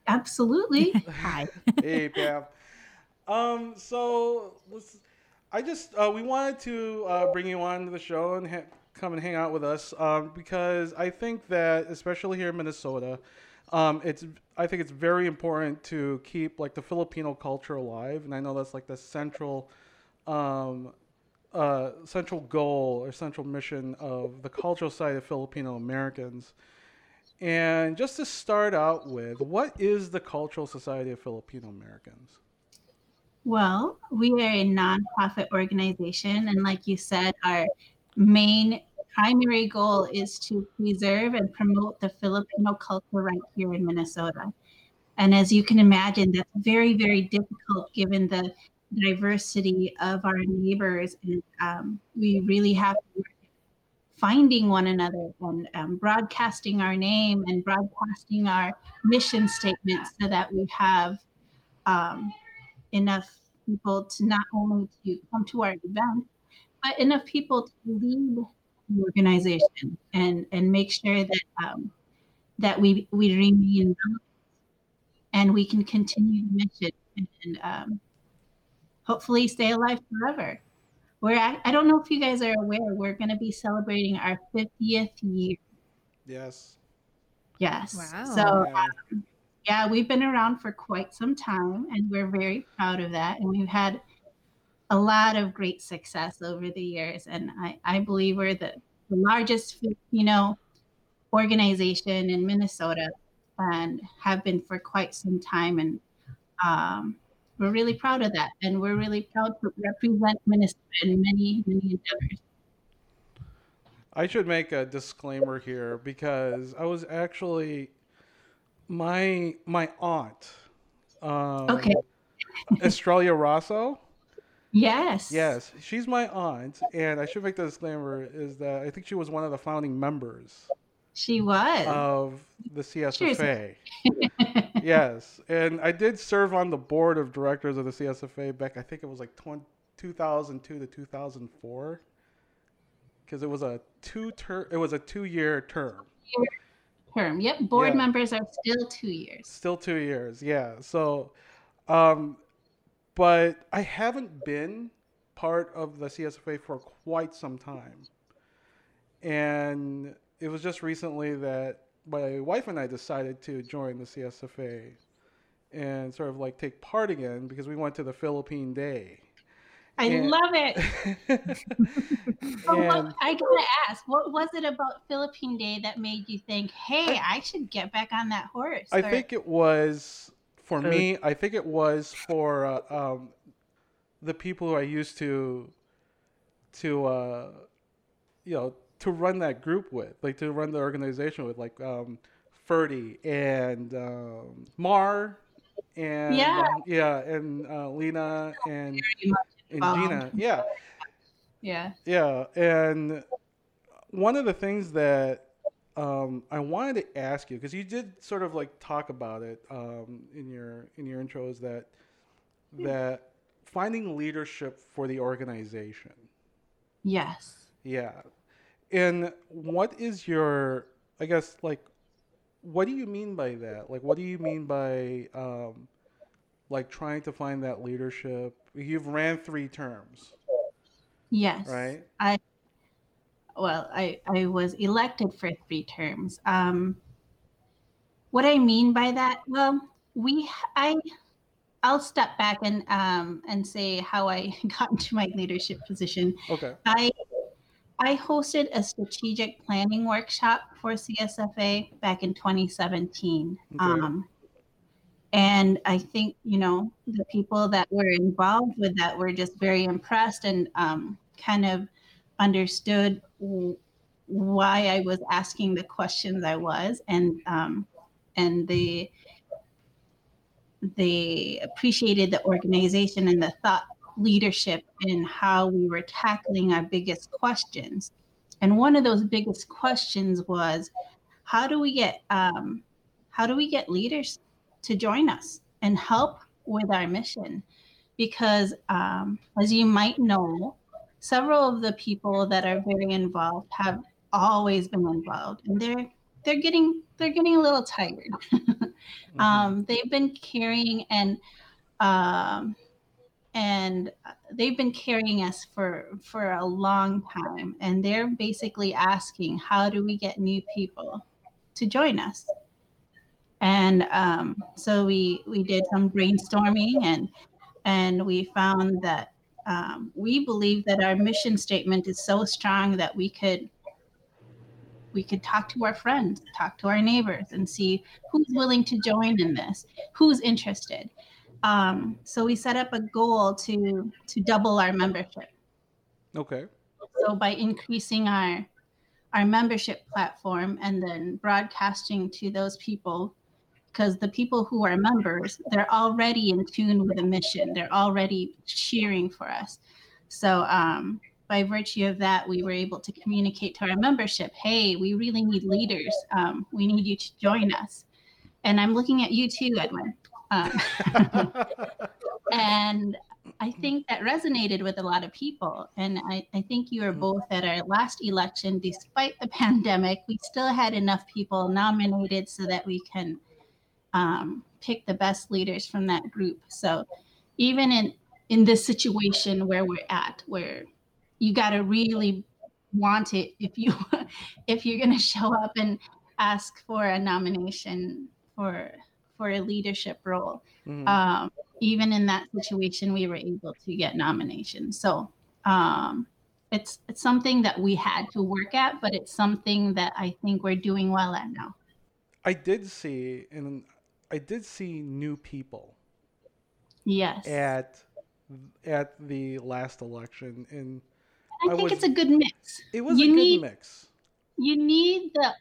absolutely. Hi. Hey Pam. Um, so let's. I just uh, we wanted to uh, bring you on to the show and ha- come and hang out with us um, because I think that especially here in Minnesota, um, it's I think it's very important to keep like the Filipino culture alive, and I know that's like the central. Um, uh, central goal or central mission of the cultural side of Filipino Americans. And just to start out with, what is the Cultural Society of Filipino Americans? Well, we are a nonprofit organization, and like you said, our main primary goal is to preserve and promote the Filipino culture right here in Minnesota. And as you can imagine, that's very, very difficult given the diversity of our neighbors. And um, we really have to finding one another and um, broadcasting our name and broadcasting our mission statement so that we have um, enough people to not only to come to our event, but enough people to lead organization and and make sure that um, that we we remain and we can continue the mission and um, hopefully stay alive forever. We're at, I don't know if you guys are aware, we're going to be celebrating our 50th year. Yes. Yes. Wow. So Yeah. yeah, we've been around for quite some time and we're very proud of that. And we've had a lot of great success over the years. And I, I believe we're the, the largest Filipino organization in Minnesota and have been for quite some time. And um, we're really proud of that. And we're really proud to represent Minnesota in many, many endeavors. I should make a disclaimer here because I was actually my my aunt, um, Okay. Estrella Rosso. Yes. Yes, she's my aunt, and I should make the disclaimer is that I think she was one of the founding members She was. of the CSFA. yes, and I did serve on the board of directors of the CSFA back. I think it was like 20, 2002 to 2004, because it was a two ter- It was a two year term. term. Yep. Board Yeah. members are still two years. Still two years, yeah. So, um, but I haven't been part of the CSFA for quite some time, and it was just recently that my wife and I decided to join the CSFA and sort of like take part again because we went to the Philippine Day. I And- love it. Oh, what, and I gotta ask, what was it about Philippine Day that made you think, "Hey, I, should get back on that horse"? I Or- think it was for me. I think it was for uh, um, the people who I used to to uh, you know to run that group with, like to run the organization with, like um, Ferdy and um, Mar and Yeah. um, yeah, and uh, Lena and and. Gina, yeah. Yeah. Yeah, and one of the things that um, I wanted to ask you because you did sort of like talk about it um, in your in your intro is that that finding leadership for the organization. Yes. Yeah, and what is your I guess like what do you mean by that? Like what do you mean by um, like trying to find that leadership? You've ran three terms, Yes. right? Well, I, I was elected for three terms. Um, what I mean by that, well, we I I'll step back and um, and say how I got into my leadership position. Okay. I I hosted a strategic planning workshop for CSFA back in 2017. Okay. Um, and I think, you know, the people that were involved with that were just very impressed and um, kind of understood why I was asking the questions I was. And, um, and they, they appreciated the organization and the thought leadership in how we were tackling our biggest questions. And one of those biggest questions was, how do we get um, how do we get leaders to join us and help with our mission? Because um, as you might know, several of the people that are very involved have always been involved, and they're they're getting they're getting a little tired. Mm-hmm. um, they've been carrying and um, and they've been carrying us for for a long time and they're basically asking how do we get new people to join us and um, so we we did some brainstorming and and we found that um, we believe that our mission statement is so strong that we could we could talk to our friends talk to our neighbors and see who's willing to join in this who's interested um, so we set up a goal to to double our membership. Okay. So by increasing our our membership platform and then broadcasting to those people, because the people who are members, they're already in tune with the mission. They're already cheering for us. So um, by virtue of that, we were able to communicate to our membership, hey, we really need leaders. Um, we need you to join us. And I'm looking at you too, Edwin. Um, and I think that resonated with a lot of people. And I, I think you were both at our last election, despite the pandemic, we still had enough people nominated so that we can um, pick the best leaders from that group. So even in in this situation where we're at, where you got to really want it if you if you're going to show up and ask for a nomination for for a leadership role Mhm. um, even in that situation, we were able to get nominations. So um, it's it's something that we had to work at, but it's something that I think we're doing well at now. I did see, and I did see new people Yes, at at the last election, and I I think was- it's a good mix. it was You a good need- mix. You need the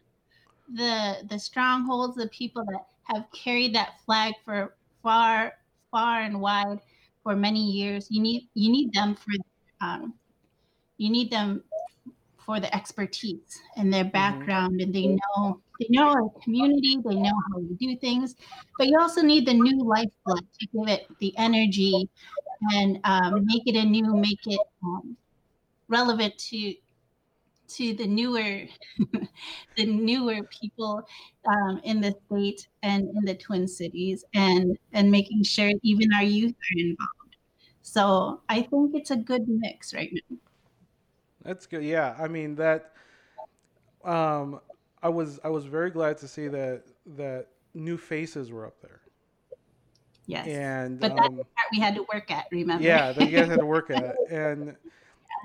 the the strongholds, the people that have carried that flag for far far and wide for many years. You need you need them for um, you need them for the expertise and their background and they know they know our community they know how we do things but you also need the new lifeblood to give it the energy and um, make it a new, make it um, relevant to to the newer the newer people um, in the state and in the twin cities and and making sure even our youth are involved so i think it's a good mix right now That's good. Yeah, I mean that. Um, I was I was very glad to see that that new faces were up there, yes and but that's um, the part we had to work at remember yeah, that you guys had to work at. And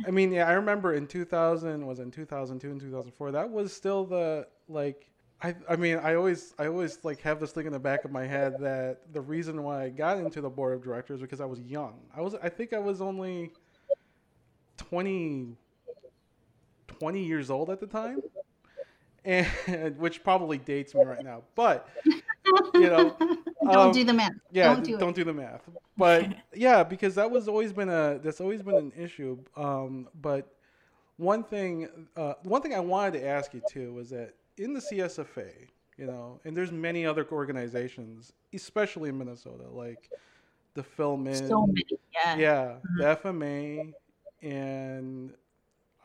I mean, yeah, I remember in 2000 was in 2002 and 2004. That was still the like I, I mean, I always, I always like have this thing in the back of my head that the reason why I got into the board of directors because I was young. I was, I think I was only 20, 20 years old at the time, and which probably dates me right now. But you know, Don't um, do the math. yeah, Don't do don't it. do the math. But yeah, because that was always been a that's always been an issue. Um, but one thing, uh, one thing I wanted to ask you too was that in the CSFA, you know, and there's many other organizations, especially in Minnesota, like the Film In, So many. Yeah. yeah, the FMA, and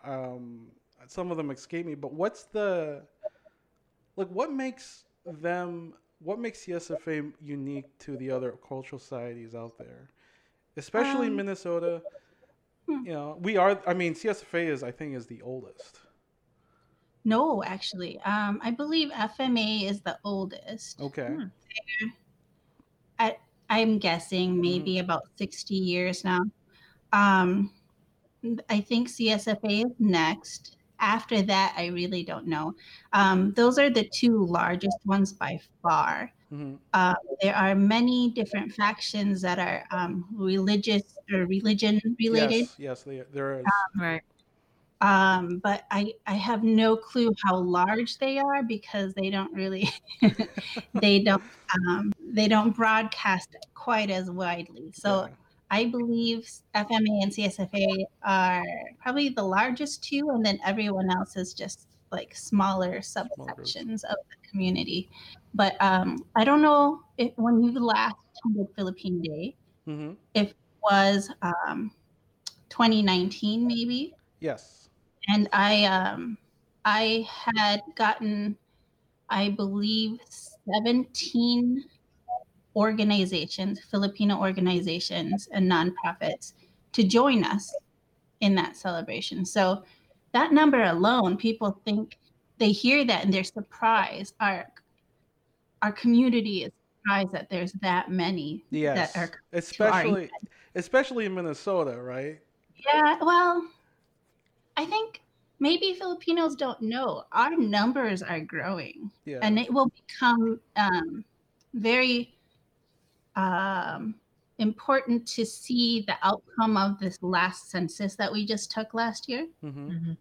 um, some of them escape me. But what's the like? What makes them? What makes CSFA unique to the other cultural societies out there, especially Um, Minnesota? hmm. You know, we are. I mean, CSFA is, I think, is the oldest. No, actually, um, I believe FMA is the oldest. Okay. Hmm. I, I'm guessing maybe about 60 years now. Um, I think CSFA is next. After that, I really don't know. Um, those are the two largest ones by far. hmm Uh, there are many different factions that are um, religious or religion related. Yes, yes, they, there is. Right. um, but I, I have no clue how large they are because they don't really they don't um, they don't broadcast quite as widely. So Yeah. I believe FMA and CSFA are probably the largest two, and then everyone else is just like smaller subsections of the community. But um, I don't know if when you last attended Philippine Day hmm was um, 2019 maybe Yes. and I um I had gotten I believe 17 organizations, Filipino organizations and nonprofits to join us in that celebration. So that number alone, people think they hear that and they're surprised. Our our community is surprised that there's that many Yes. that are especially, especially in Minnesota, right? Yeah, well, I think maybe Filipinos don't know our numbers are growing, Yeah. and it will become um, very um, important to see the outcome of this last census that we just took last year. hmm Mhm.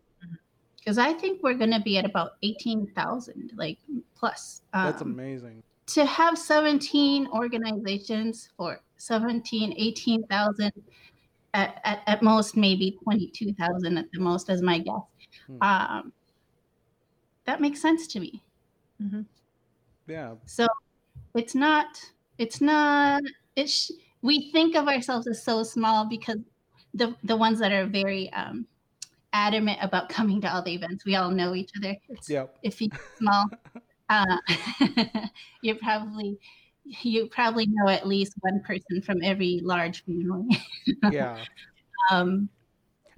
Because I think we're going to be at about eighteen thousand, like plus. That's Um, amazing. to have 17 organizations for 17 18,000 at, at, at most maybe 22,000 at the most as my guess Hmm. um, that makes sense to me Yeah. so it's not it's not it's we think of ourselves as so small because the the ones that are very um, adamant about coming to all the events we all know each other it's Yep. if you're small, uh, you're probably you probably know at least one person from every large family. Yeah. Um,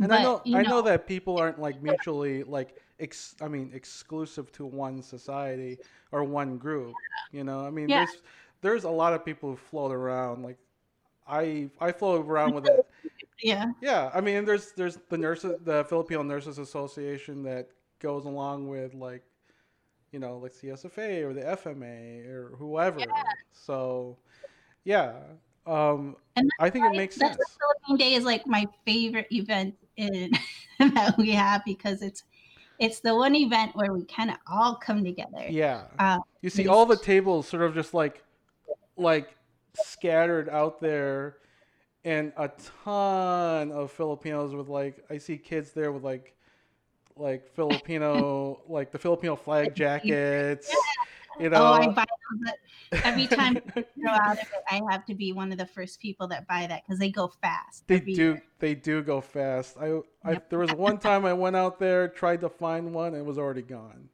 And I know, you I know that people aren't like mutually like ex, I mean exclusive to one society or one group. You know, I mean Yeah. there's there's a lot of people who float around like I I float around with it. yeah, Yeah, I mean there's there's the nurses the Filipino Nurses Association that goes along with like you know like CSFA or the FMA or whoever. Yeah. So yeah, um, And I think it makes sense. why Philippine Day is like my favorite event in that we have because it's it's the one event where we kind of all come together. Yeah. Uh, You see all the tables sort of just like like scattered out there and a ton of Filipinos with like I see kids there with like like Filipino like the Filipino flag jackets. You know. oh, I buy those. Every time I go out of it, I have to be one of the first people that buy that because they go fast. They do. year. They do go fast. I, I Yep. there was one time I went out there, tried to find one, and it was already gone.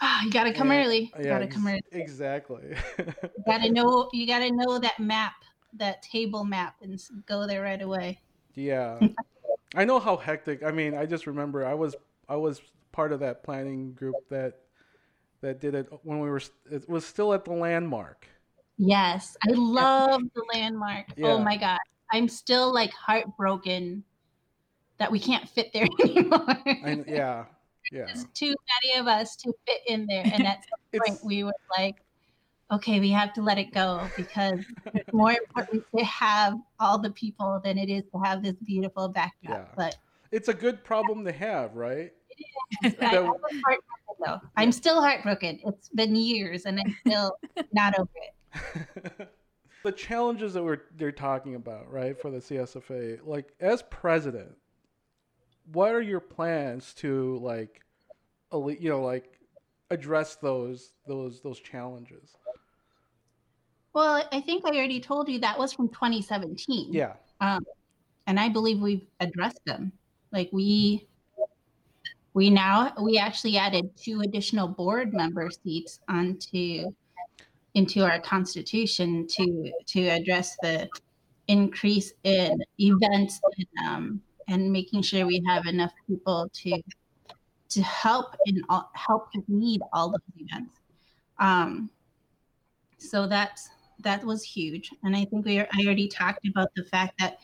Ah, you gotta come Yeah, early. You yeah, gotta come ex- early. Exactly. You gotta know. You gotta know that map, that table map, and go there right away. yeah. I know how hectic. I mean, I just remember I was I was part of that planning group that that did it when we were. It was still at the landmark. Yes, I love the landmark. Yeah. Oh my god, I'm still like heartbroken that we can't fit there anymore. And yeah, Yeah. There's too many of us to fit in there. And at some point, we were like, okay, we have to let it go because it's more important to have all the people than it is to have this beautiful backdrop. Yeah. But It's a good problem to have, right? I, That- I though. I'm still heartbroken. It's been years and I'm still not over it. the challenges that we're they're talking about, right, for the CSFA, like as president, what are your plans to like, you know, like address those those those challenges? Well, I think I already told you that was from 2017. Yeah. Um, and I believe we've addressed them. Like we, we now we actually added two additional board member seats onto into our constitution to to address the increase in events and, um, and making sure we have enough people to to help and help lead all those events. Um, so that's that was huge, and I think we are, I already talked about the fact that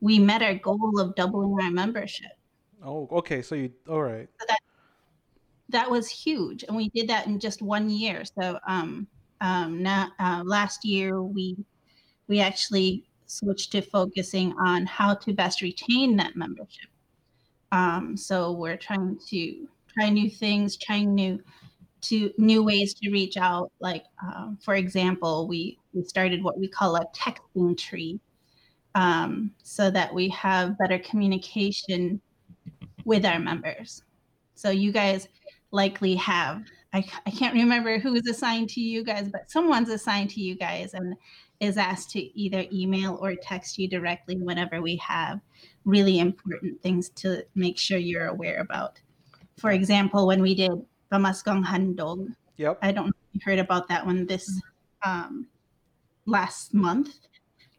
we met our goal of doubling our membership. Oh, okay. So you all right? That was huge, and we did that in just one year. So um, um, now uh, last year we we actually switched to focusing on how to best retain that membership. Um, so we're trying to try new things, trying new to new ways to reach out. Like um, for example, we we started what we call a texting tree, um, so that we have better communication with our members. So you guys likely have. I, I can't remember who is assigned to you guys, but someone's assigned to you guys and is asked to either email or text you directly whenever we have really important things to make sure you're aware about. For example, when we did Pamaskong Handog, Yep. I don't know if you heard about that one this um, last month.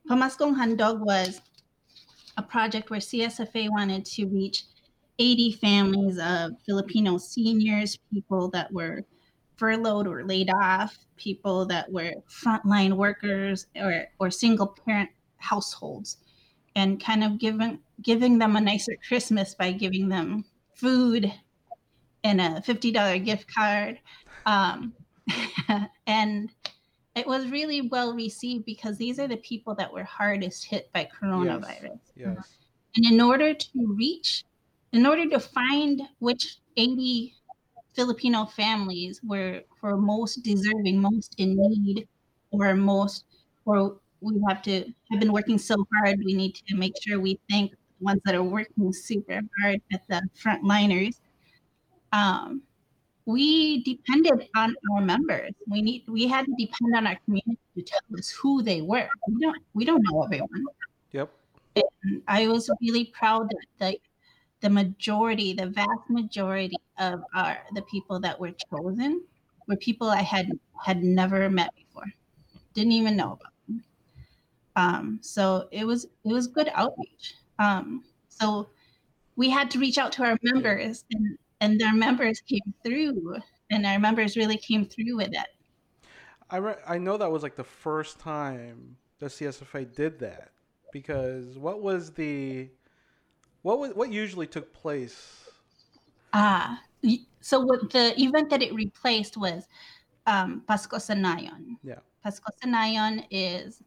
Pamaskong Handog was a project where CSFA wanted to reach 80 families of Filipino seniors, people that were furloughed or laid off, people that were frontline workers or, or single parent households, and kind of giving giving them a nicer Christmas by giving them food and a $50 gift card. Um, and it was really well received because these are the people that were hardest hit by coronavirus. Yes. And in order to reach, in order to find which 80 Filipino families were for most deserving, most in need, or most, or we have to have been working so hard, we need to make sure we thank the ones that are working super hard at the frontliners. Um, we depended on our members. We need we had to depend on our community to tell us who they were. We don't we don't know everyone. Yep. And I was really proud that the, the majority, the vast majority of our the people that were chosen were people I had had never met before, didn't even know about them. Um, so it was it was good outreach. Um, so we had to reach out to our members, and and their members came through, and our members really came through with it. I re- I know that was like the first time the CSFA did that because what was the what was what usually took place? Ah, y- so what the event that it replaced was um, Pasko Sanayon. Yeah. Pasko Sanayon is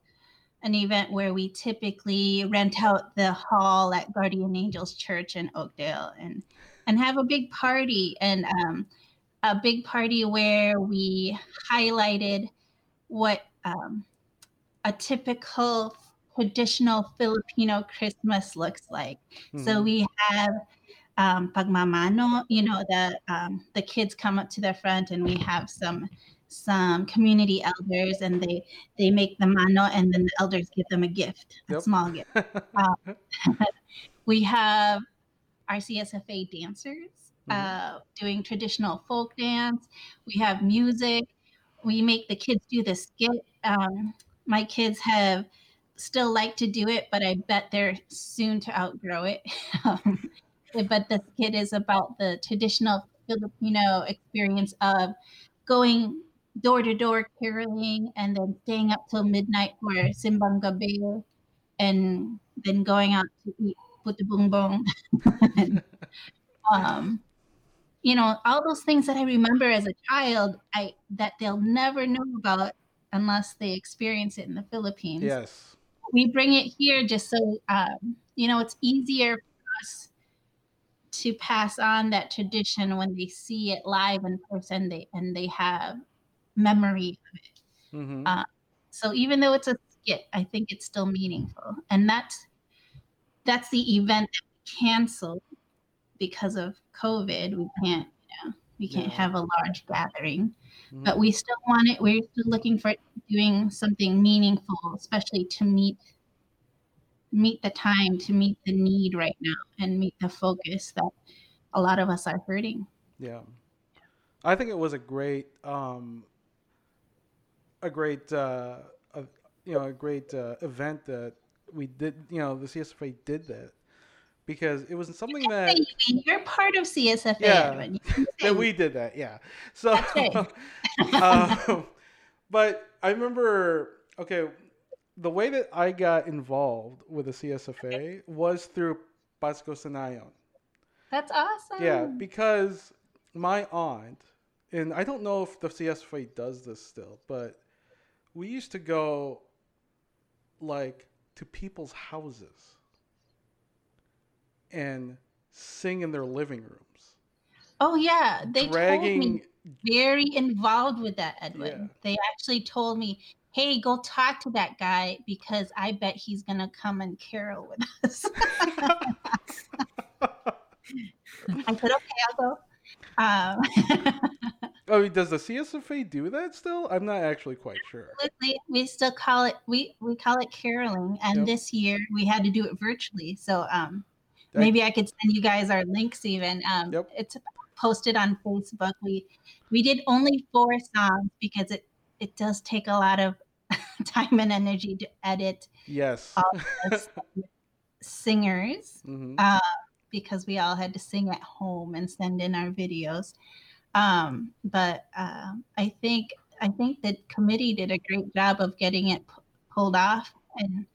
an event where we typically rent out the hall at Guardian Angels Church in Oakdale and and have a big party and um, a big party where we highlighted what um, a typical traditional Filipino Christmas looks like. So Mhm. we have um, pagmamano, you know, the um, the kids come up to the front and we have some some community elders and they they make the mano and then the elders give them a gift, a small gift. We have our CSFA dancers uh, doing traditional folk dance. We have music. We make the kids do the skit. Um, my kids have still like to do it, but I bet they're soon to outgrow it. um, but the skit is about the traditional Filipino experience of going door to door caroling and then staying up till midnight for simbang gabi and then going out to eat puto bumbong. um, you know, all those things that I remember as a child, I that they'll never know about unless they experience it in the Philippines. Yes. We bring it here just so um, you know it's easier for us to pass on that tradition when they see it live in person they and they have memory of it. hmm Uh, So even though it's a skit, I think it's still meaningful. And that's that's the event that we canceled because of COVID. We can't, you know, we can't have a large gathering. Mhm. But we still want it. We're still looking for doing something meaningful, especially to meet meet the time, to meet the need right now, and meet the focus that a lot of us are hurting. Yeah, I think it was a great, um, a great, uh, a, you know, a great uh, event that we did. You know, the CSFA did that because it was something that You're part of CSFA. Yeah. Edwin. You can say that we did that. Yeah. So, right. um, but I remember. Okay, the way that I got involved with the CSFA was through Pasko Sanayon. That's awesome. Yeah, because my aunt, and I don't know if the CSFA does this still, but we used to go like to people's houses and sing in their living rooms, Oh yeah, they told me very involved with that, Edwin. Yeah. They actually told me, "Hey, go talk to that guy because I bet he's gonna come and carol with us." I said, "Okay, I'll go." Um, Oh, does the CSFA do that still? I'm not actually quite sure. we, we still call it we we call it caroling, and Yep. this year we had to do it virtually. So um, maybe I could send you guys our links. Even um, Yep. it's posted on Facebook. We we did only four songs because it it does take a lot of time and energy to edit Yes. singers hmm uh, because we all had to sing at home and send in our videos. Um, but um, I think I think the committee did a great job of getting it p- pulled off, and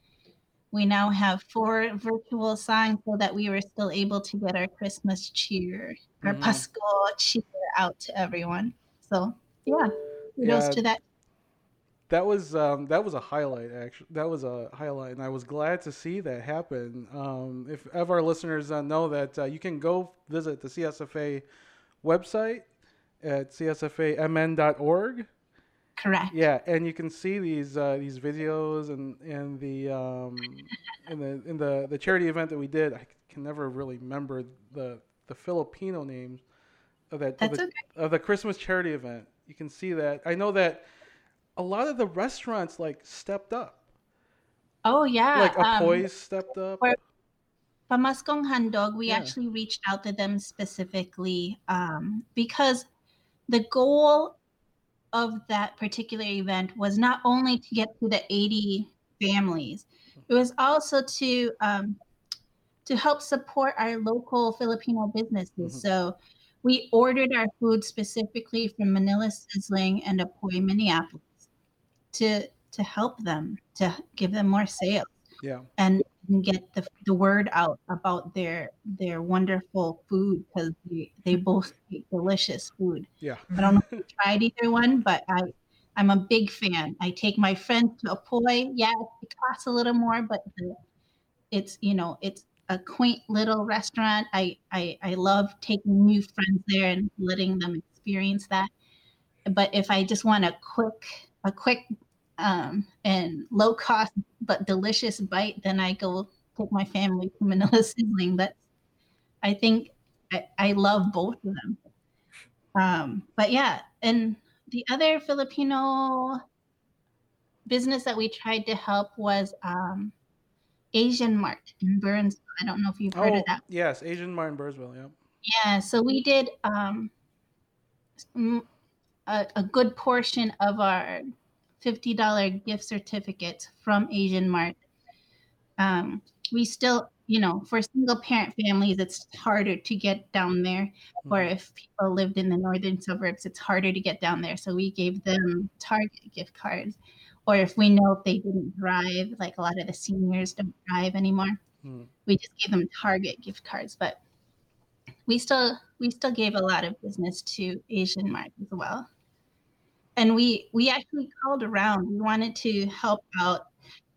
we now have four virtual songs so that we were still able to get our Christmas cheer, our Mhm. Pasko cheer out to everyone. So yeah, kudos Yeah. to that. That was um, that was a highlight. Actually, that was a highlight, and I was glad to see that happen. Um, if of our listeners uh, know that uh, you can go visit the CSFA website at csfamn.org. Correct. Yeah, and you can see these uh, these videos and and the um, in the in the the charity event that we did. I can never really remember the the Filipino names of that of the, okay. of the Christmas charity event. You can see that. I know that a lot of the restaurants like stepped up. Oh yeah. Like um, Apoy's stepped up. where- Pamaskong Handog, we Yeah. actually reached out to them specifically um, because the goal of that particular event was not only to get to the 80 families, it was also to um, to help support our local Filipino businesses. Mhm. So we ordered our food specifically from Manila Sizzling and Apoy, Minneapolis, to to help them to give them more sales Yeah. and get the, the word out about their their wonderful food because they, they mm-hmm. both make delicious food. Yeah. I don't know if you tried either one, but I I'm a big fan. I take my friends to Apoy. Yeah, it costs a little more, but the, it's you know it's a quaint little restaurant. I, I I love taking new friends there and letting them experience that. But if I just want a quick a quick um, and low cost but delicious bite, then I go take my family to Manila Sizzling. That's I think I, I love both of them. Um, but yeah, and the other Filipino business that we tried to help was um, Asian Mart in Burns. I don't know if you've heard Oh of that. yes, Asian Mart in Burnsville. Yeah. Yeah, so we did um, a, a good portion of our fifty dollar gift certificates from Asian Mart. Um, we still, you know, for single parent families, it's harder to get down there. Or Mhm. if people lived in the northern suburbs, it's harder to get down there. So we gave them Target gift cards. Or if we know if they didn't drive, like a lot of the seniors don't drive anymore, Mhm. we just gave them Target gift cards. But we still we still gave a lot of business to Asian Mart as well. And we we actually called around. We wanted to help out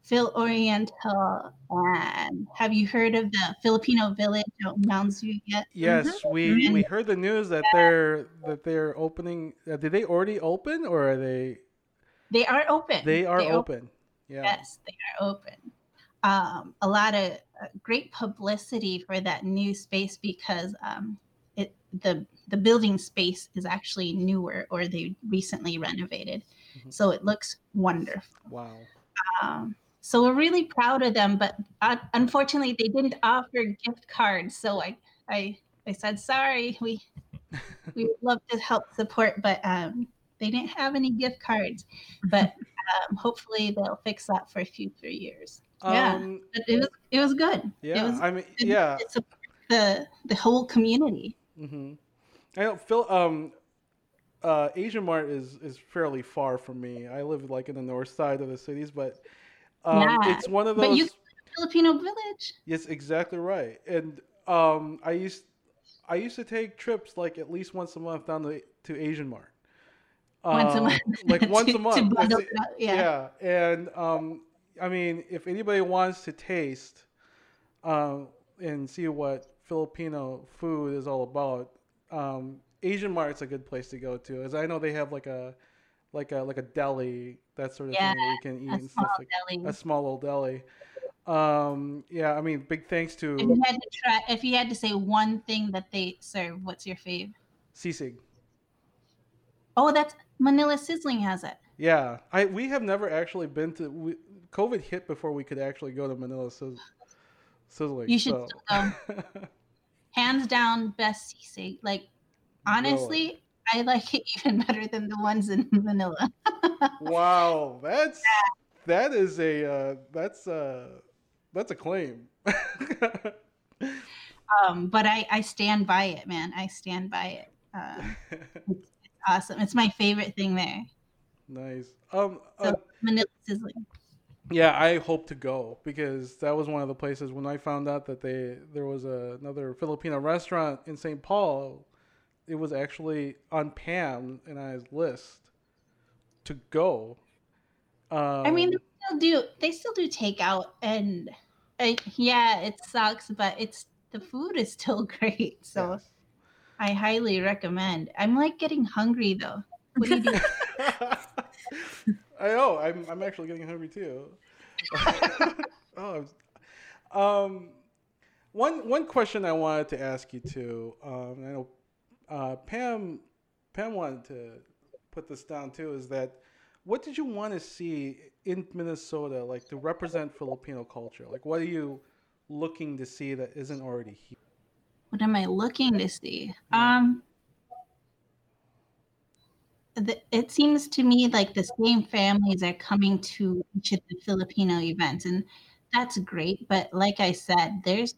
Phil Oriental and have you heard of the Filipino village out in Mounds View yet? Yes, Mhm. we Mhm. we heard the news that they're that they're opening. Uh, did they already open or are they? They are open. They are They're open. Yeah. Yes, they are open. Um, a lot of uh, great publicity for that new space because um, it the the building space is actually newer or they recently renovated, Mhm. so it looks wonderful. Wow. Um, so we're really proud of them, but uh, unfortunately they didn't offer gift cards. So I I I said sorry. We we would love to help support, but um, they didn't have any gift cards. But um, hopefully they'll fix that for a future years. Yeah. Um, But it was it was good. Yeah. was I mean, good yeah. the the whole community. Hmm I know Phil. Um, uh, Asian Mart is is fairly far from me. I live like in the north side of the cities, but um, Yeah, it's one of but those. you- Filipino village. Yes, exactly right. And um, I used I used to take trips like at least once a month down to to Asian Mart. Once a Um, month. like once To- a month. bundle it yeah. and um, I mean, if anybody wants to taste um, and see what Filipino food is all about, um, Asian Mart's a good place to go to, as I know they have like a like a like a deli that sort of Yeah, thing you can eat A and small stuff like deli. a small little deli. Um, yeah, I mean, big thanks If you to had to try, if you had to say one thing that they serve, what's your fave? Sisig. Oh, that's Manila Sizzling has it. Yeah, I we have never actually been to. We, COVID hit before we could actually go to Manila Sizz, Sizzling. You should so. Hands down, best sisig. Like honestly, I like it even better than the ones in Manila. wow, that's that is a uh, that's a that's a claim. Um, but I, I stand by it, man. I stand by it. Uh, it's, it's awesome. It's my favorite thing there. nice. Um, So uh, Manila Sizzling. Yeah, I hope to go because that was one of the places when I found out that they there was a, another Filipino restaurant in St. Paul. It was actually on Pam and I's list to go. Um, I mean, they still do. They still do takeout, and uh, yeah, it sucks, but it's the food is still great. So yes. I highly recommend. I'm like getting hungry though. What do you do? I know. I'm I'm actually getting hungry too. oh, um, one one question I wanted to ask you too. Um, I know uh, Pam Pam wanted to put this down too. Is that what did you want to see in Minnesota, like to represent Filipino culture? Like, what are you looking to see that isn't already here? what am I looking to see? Um, it seems to me like the same families are coming to each of the Filipino events, and that's great. But like I said, there's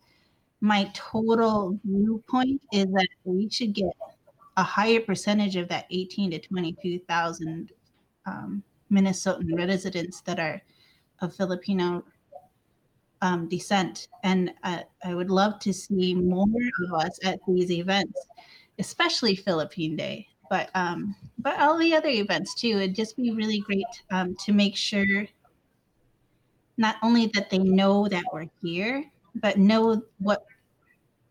my total viewpoint is that we should get a higher percentage of that 18 to 22,000 um, Minnesotan residents that are of Filipino um, descent. And uh, I would love to see more of us at these events, especially Philippine Day, but um, but all the other events too. It'd just be really great um, to make sure not only that they know that we're here, but know what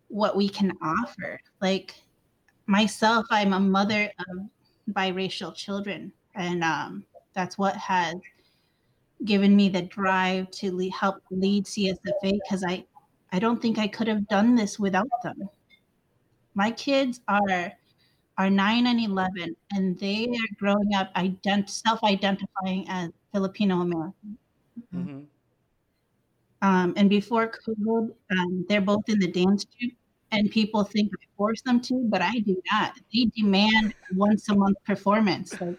what we can offer. Like myself, I'm a mother of biracial children, and um, that's what has given me the drive to help lead CSFA because I, I don't think I could have done this without them. My kids are are nine and eleven, and they are growing up ident- self-identifying as Filipino American. Mm-hmm. Um, and before COVID, um, they're both in the dance troupe, and people think I force them to, but I do not. They demand once a month performance. Like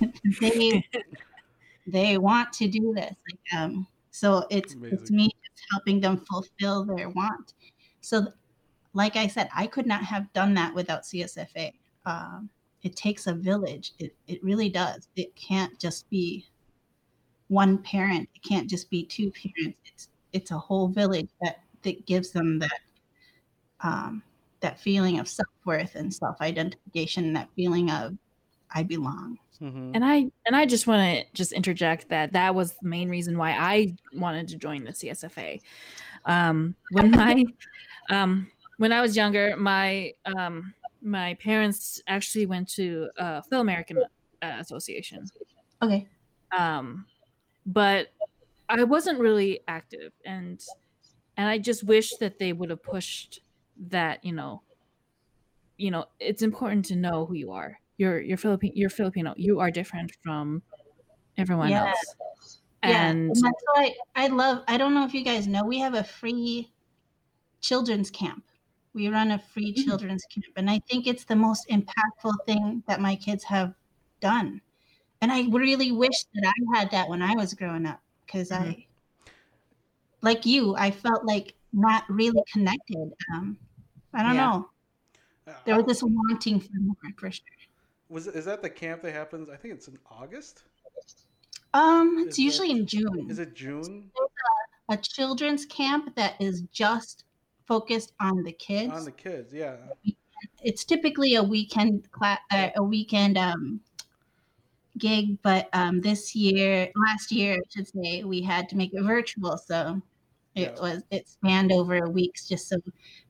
they they want to do this. Like, um, so it's it's me just helping them fulfill their want. So, like I said, I could not have done that without CSFA. Um, it takes a village. It it really does. It can't just be one parent. It can't just be two parents. It's it's a whole village that that gives them that um, that feeling of self-worth and self-identification that feeling of i belong Mhm. And I and I just want to just interject that that was the main reason why I wanted to join the CSFA. Um, when my um, when I was younger, my um, my parents actually went to uh, Phil American uh, Association, okay um, but I wasn't really active, and and I just wish that they would have pushed that. You know, you know, it's important to know who you are. You're you're Filipino. You're Filipino. You are different from everyone Yeah. else. yeah And and that's why i love i don't know if you guys know we have a free children's camp we run a free Mhm. children's camp and i think it's the most impactful thing that my kids have done and i really wish that i had that when i was growing up because i like you i felt like not really connected um i don't Yeah. know there was this wanting for more for sure Was is that the camp that happens? I think it's in August. um Is it's that- usually in june Is it June? a children's camp that is just focused on the kids On the kids, yeah. it's typically a weekend class, uh, a weekend um, gig, but um, this year, last year, I should say, we had to make it virtual, so it Yeah. was it spanned over weeks, just so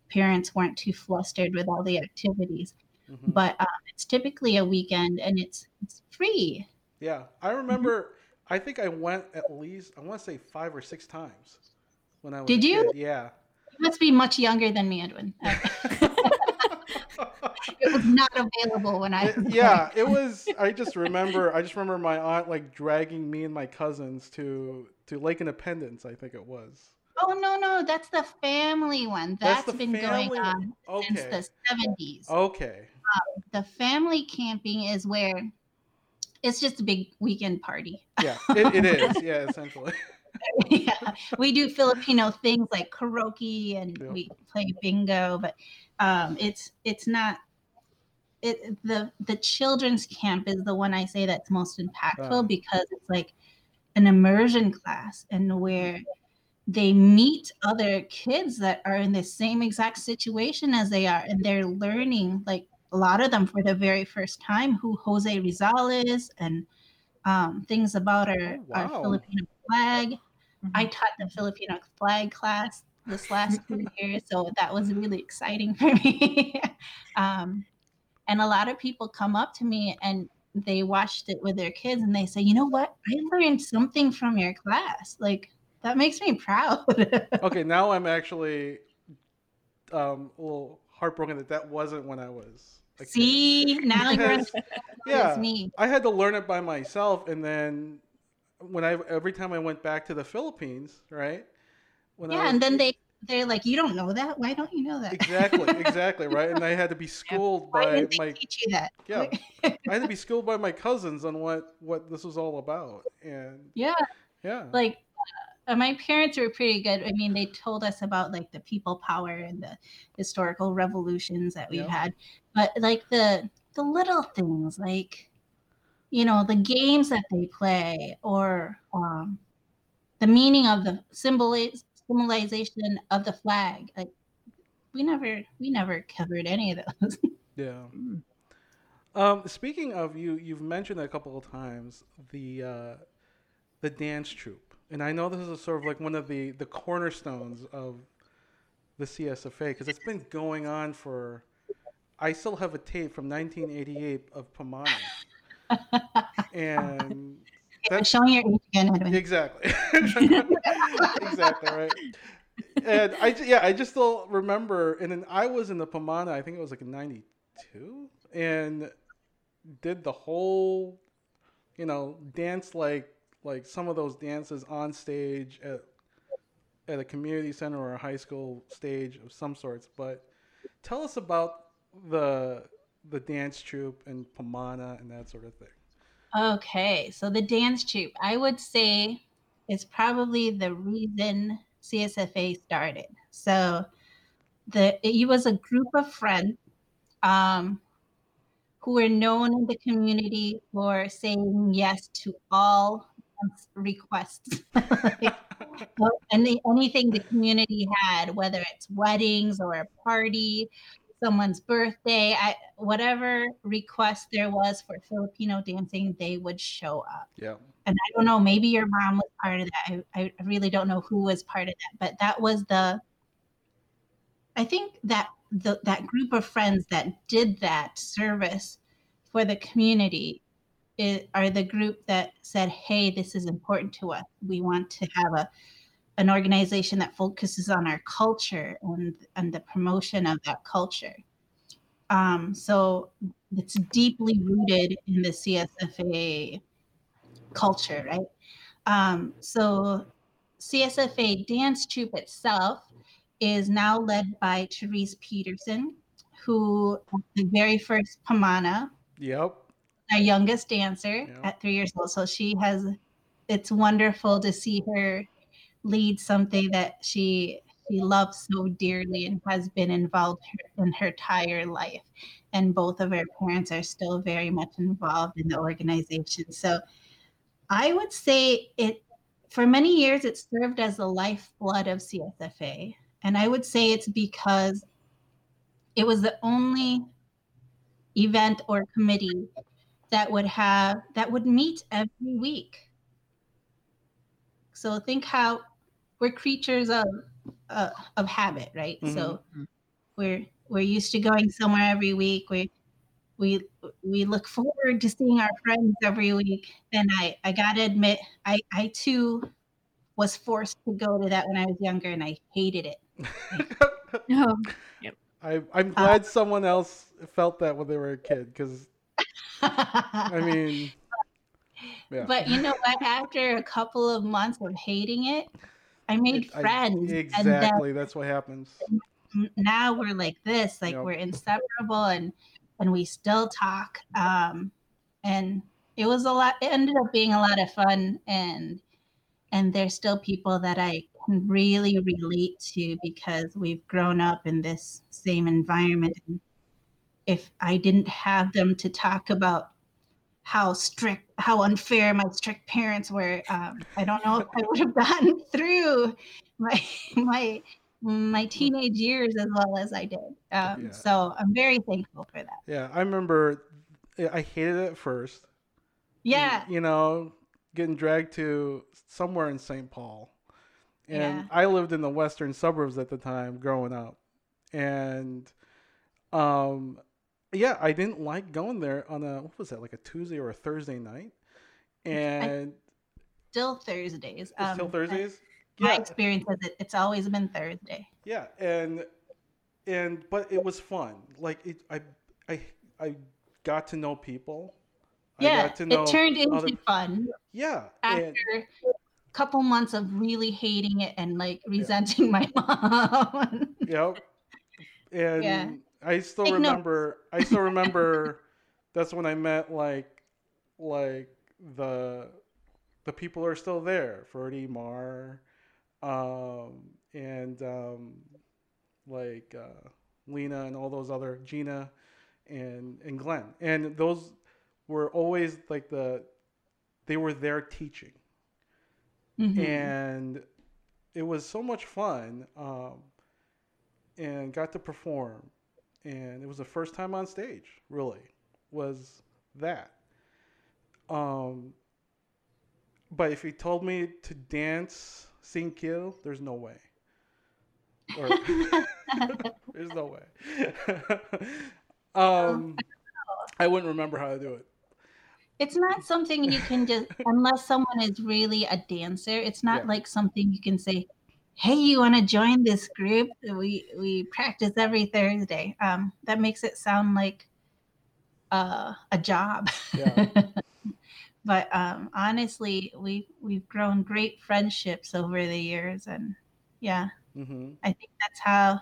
parents weren't too flustered with all the activities. Mhm. But um, it's typically a weekend, and it's it's free. Yeah, I remember. I think I went at least I want to say five or six times when I was. Did you? kid. Yeah. Must be much younger than me, Edwin. It was not available when I It- yeah, it was. I just remember. I just remember my aunt like dragging me and my cousins to to Lake Independence. I think it was. Oh no, no, that's the family one. That's That's been going on one. since the seventies. Okay. Um, the family camping is where it's just a big weekend party. Yeah, it, it is. Yeah, essentially. yeah, we do Filipino things like karaoke and Yeah. we play bingo, but um, it's it's not. It the the children's camp is the one I say that's most impactful Ah. because it's like an immersion class and where they meet other kids that are in the same exact situation as they are and they're learning like a lot of them for the very first time who Jose Rizal is and um, things about our, Oh, our. Filipino flag. Mhm. I taught the Filipino flag class this last year, so that was really exciting for me. um, and a lot of people come up to me and they watched it with their kids and they say, you know what? I learned something from your class. Like, that makes me proud. Okay, now I'm actually um, a little heartbroken that that wasn't when I was. See, now you're Yeah. me. I had to learn it by myself, and then when I every time I went back to the Philippines, right? When I Yeah, was- and then they they're like, you don't know that? Why don't you know that? exactly, exactly, right, and I had to be schooled Why by my teach you that? yeah, I had to be schooled by my cousins on what what this was all about, and yeah. yeah, like uh, my parents were pretty good. I mean, they told us about like the people power and the historical revolutions that we've Yeah. had, but like the the little things, like you know, the games that they play, or um, the meaning of the symboliz- symbolization of the flag. Like we never we never covered any of those. yeah. Mm. Um, speaking of you, you've mentioned a couple of times the uh, the dance troupe, and I know this is sort of like one of the the cornerstones of the CSFA because it's been going on for. I still have a tape from 1988 of Pamana, and That's- showing your age again, exactly, exactly right. And I yeah, I just still remember, and then I was in the Pamana. I think it was like in '92, and did the whole, you know, dance like like some of those dances on stage at at a community center or a high school stage of some sorts. But tell us about the the dance troupe and Pamana and that sort of thing. Okay, so the dance troupe, I would say, is probably the reason CSFA started. So the it was a group of friends um, who were known in the community for saying yes to all requests. Like, any, anything the community had, whether it's weddings or a party, someone's birthday, I, whatever request there was for Filipino dancing, they would show up. Yeah. And I don't know, maybe your mom was part of that. I, I really don't know who was part of that, but that was the. I think that the, that group of friends that did that service for the community is, are the group that said, "Hey, this is important to us. We want to have a an organization that focuses on our culture and and the promotion of that culture." Um, so it's deeply rooted in the CSFA culture, right? Um, so CSFA dance troupe itself is now led by Therese Peterson, who the very first Pamana Yep. our youngest dancer Yeah. at three years old. So she has, it's wonderful to see her lead something that she she loves so dearly and has been involved in her entire life. And both of her parents are still very much involved in the organization. So I would say it, for many years, it served as the lifeblood of CSFA. And I would say it's because it was the only event or committee that would have that would meet every week so think how we're creatures of uh, of habit right so we're we're used to going somewhere every week we we we look forward to seeing our friends every week and i i gotta admit i i too was forced to go to that when i was younger and i hated it No. I, I'm glad someone else felt that when they were a kid because I mean, yeah. But you know what? After a couple of months of hating it, I made I- friends. And exactly, that's what happens. now we're like this, like Yep. we're inseparable and and we still talk. Um and it was a lot it ended up being a lot of fun and and there's still people that I can really relate to because we've grown up in this same environment. And if I didn't have them to talk about how strict, how unfair my strict parents were, um, I don't know if I would have gotten through my my my teenage years as well as I did. Um, Yeah. So I'm very thankful for that. Yeah, I remember I hated it at first. Yeah. You know, getting dragged to somewhere in St. Paul. And Yeah. I lived in the western suburbs at the time growing up. And um yeah, I didn't like going there on a what was that, like a Tuesday or a Thursday night? And Still Thursdays. it's still Um, Thursdays? My Yeah. experience is it, it's always been Thursday. Yeah, and and but it was fun. Like it, I I I got to know people. I Yeah, got to know it turned into other- fun yeah, after and a couple months of really hating it and like resenting my mom. yep. And Yeah. I still Take notes. remember. I still remember. that's when I met like like the the people are still there. Ferdy Mar, um, and um, like uh, Lena and all those other Gina and and Glenn. And those were always like the they were there teaching. Mhm. and it was so much fun um, and got to perform and it was the first time on stage really was that. Um, but if you told me to dance Singkil there's no way. Or, there's no way. Um, i wouldn't remember how to do it. It's not something you can just unless someone is really a dancer it's not Yeah. like something you can say hey you want to join this group we we practice every thursday um that makes it sound like uh, a job Yeah. but um honestly we we've grown great friendships over the years and yeah hmm I think that's how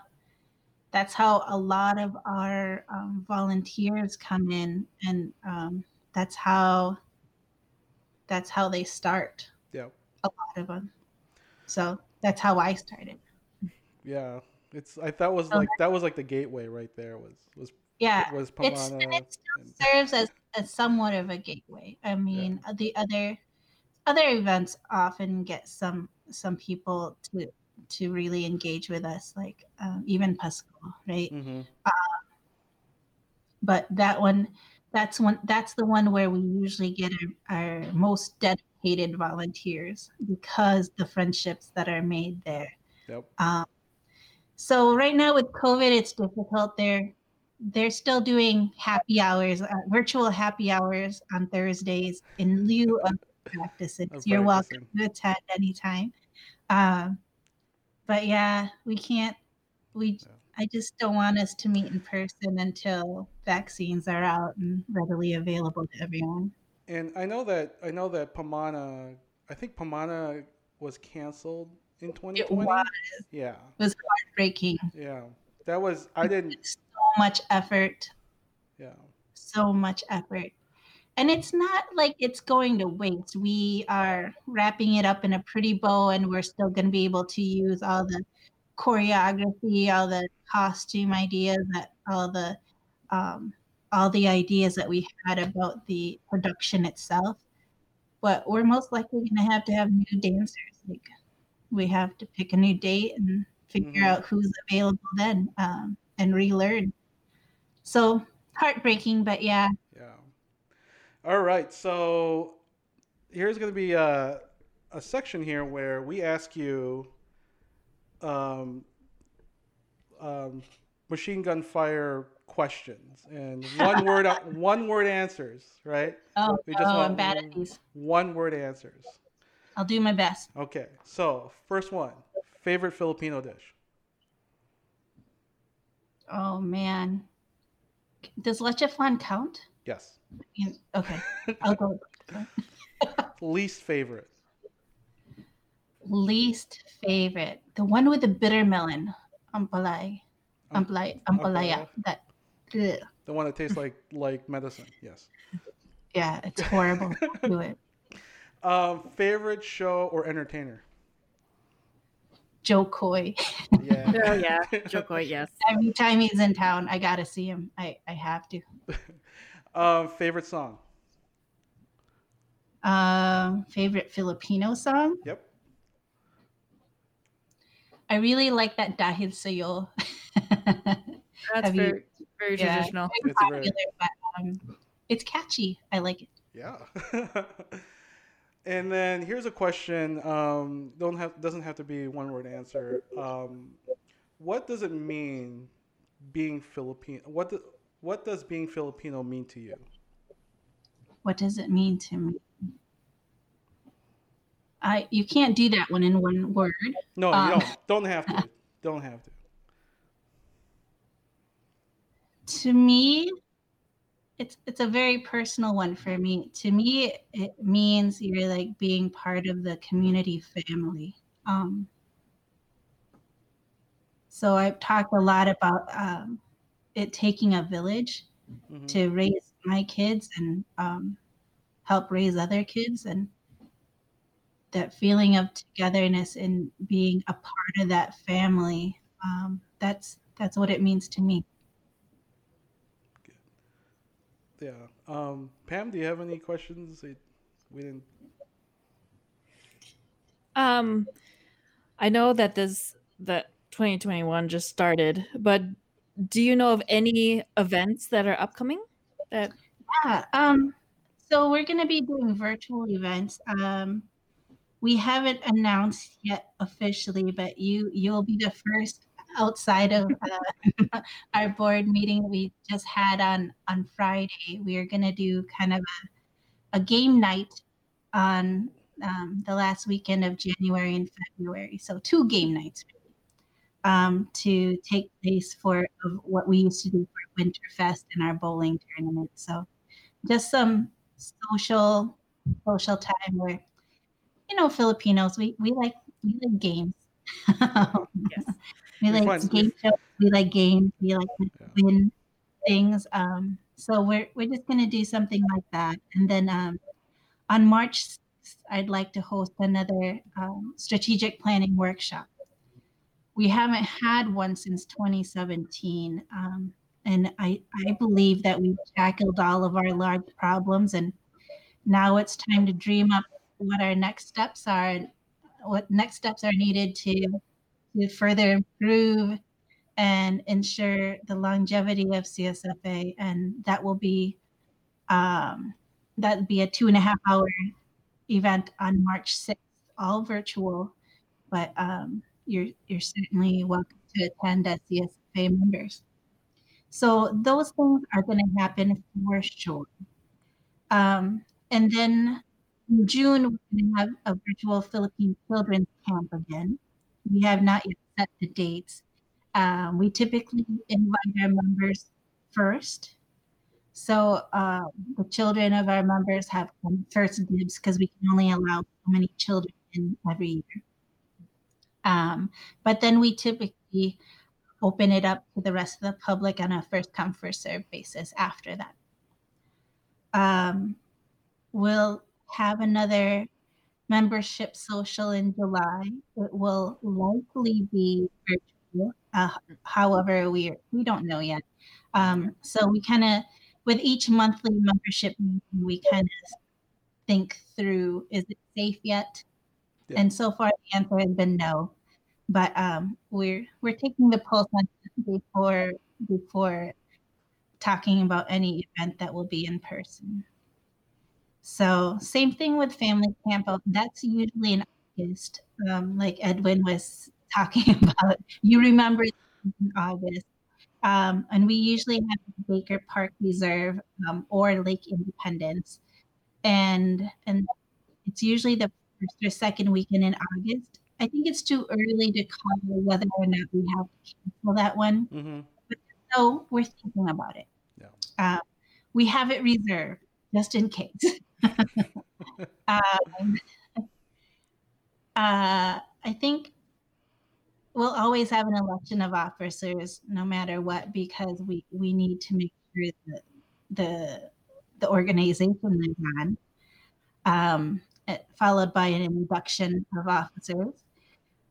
that's how a lot of our um, volunteers come in, and um, that's how that's how they start. Yeah. a lot of them. So that's how I started. Yeah, it's I that was So like that was like the gateway right there was was Yeah, was it's and it still and- serves as, as somewhat of a gateway. I mean, uh, the other other events often get some some people to to really engage with us, like um, even Pasko, right? Mhm. but that one that's one that's the one where we usually get our, our most dedicated volunteers because the friendships that are made there. Yep. um, so right now with covid it's difficult. They're they're still doing happy hours uh, virtual happy hours on thursdays in lieu of practices you're welcome to attend anytime. Um, but yeah we can't we Yeah. i just don't want us to meet in person until vaccines are out and readily available to everyone And I know that I know that Pamana. I think Pamana was canceled in 2020. It was. Yeah, it was heartbreaking yeah. That was I didn't. so much effort Yeah, so much effort. And it's not like it's going to waste. We are wrapping it up in a pretty bow, and we're still going to be able to use all the choreography, all the costume ideas, that all the um, all the ideas that we had about the production itself. But we're most likely going to have to have new dancers. Like we have to pick a new date and figure Mhm. out who's available then um, and relearn. So heartbreaking, but yeah, yeah. All right, so here's going to be a a section here where we ask you, um, um, machine gun fire questions and one word one word answers. Right, Oh, We just oh want I'm bad at these. one word answers. I'll do my best. Okay, so first one, favorite Filipino dish. Oh man, does leche flan count? Yes. Okay, I'll go. Least favorite. Least favorite, the one with the bitter melon, ampalay, um, ampalay, ampalaya. ampalaya. That, ugh. The one that tastes like like medicine. Yes. yeah, it's horrible. do it. Um, favorite show or entertainer. Jo Koy. Yeah. Oh yeah, Jo Koy, yes. Every time he's in town, I gotta see him. I I have to. Um, favorite song. Um, favorite Filipino song. Yep. I really like that Dahil Sayo. That's Have you- very very Yeah. traditional. It's popular, very but um, it's catchy. I like it. yeah. and then here's a question. Um, don't have doesn't have to be one word answer. Um, what does it mean being Filipino? What do, what does being Filipino mean to you? What does it mean to me? I you can't do that one in one word. No, Um, you don't. Don't have to. Don't have to. To me, it's it's a very personal one for me. To me, it means you're like being part of the community family. Um, so I've talked a lot about um, it taking a village Mhm. to raise my kids and um, help raise other kids and that feeling of togetherness and being a part of that family um, that's that's what it means to me Yeah. Um, Pam, do you have any questions? We didn't. Um, I know that this that 2021 just started, but do you know of any events that are upcoming? That yeah um, so we're going to be doing virtual events um, we haven't announced yet officially but you you'll be the first outside of uh, our board meeting we just had on on friday we are going to do kind of a, a game night on um, the last weekend of january and february. So two game nights um, to take place for what we used to do for winterfest and our bowling tournament. So just some social social time where you know filipinos we, we like we like games. Yes. We like find- game shows. We like games. We like Yeah. win things. Um, so we're we're just gonna do something like that, and then um, on March, 6th, I'd like to host another um, strategic planning workshop. We haven't had one since 2017, um, and I I believe that we've tackled all of our large problems, and now it's time to dream up what our next steps are and what next steps are needed to to further improve and ensure the longevity of CSFA. And that will be um, that will be a two and a half hour event on March 6th, all virtual, but um, you're you're certainly welcome to attend as CSFA members. So those things are going to happen for sure. Um, and then in June, we're going to have a virtual Philippine children's camp again. We have not yet set the dates. Um, we typically invite our members first. So uh, the children of our members have first dibs because we can only allow so many children in every year. Um, but then we typically open it up to the rest of the public on a first come, first serve basis after that. Um, we'll have another membership social in July. It will likely be virtual. Uh, however, we we don't know yet. Um, so we kind of, with each monthly membership meeting, we kind of think through: is it safe yet? Yeah. And so far, the answer has been no. But um, we're we're taking the pulse on before before talking about any event that will be in person. So same thing with family camp. That's usually in August, um, like Edwin was talking about. You remember in August. Um, and we usually have Baker Park Reserve um, or Lake Independence, and and it's usually the first or second weekend in August. I think it's too early to call whether or not we have to cancel that one. Mm-hmm. But, so we're thinking about it. Yeah. Uh, we have it reserved just in case. um, uh, I think we'll always have an election of officers no matter what because we, we need to make sure that the the organization is on, um, followed by an induction of officers.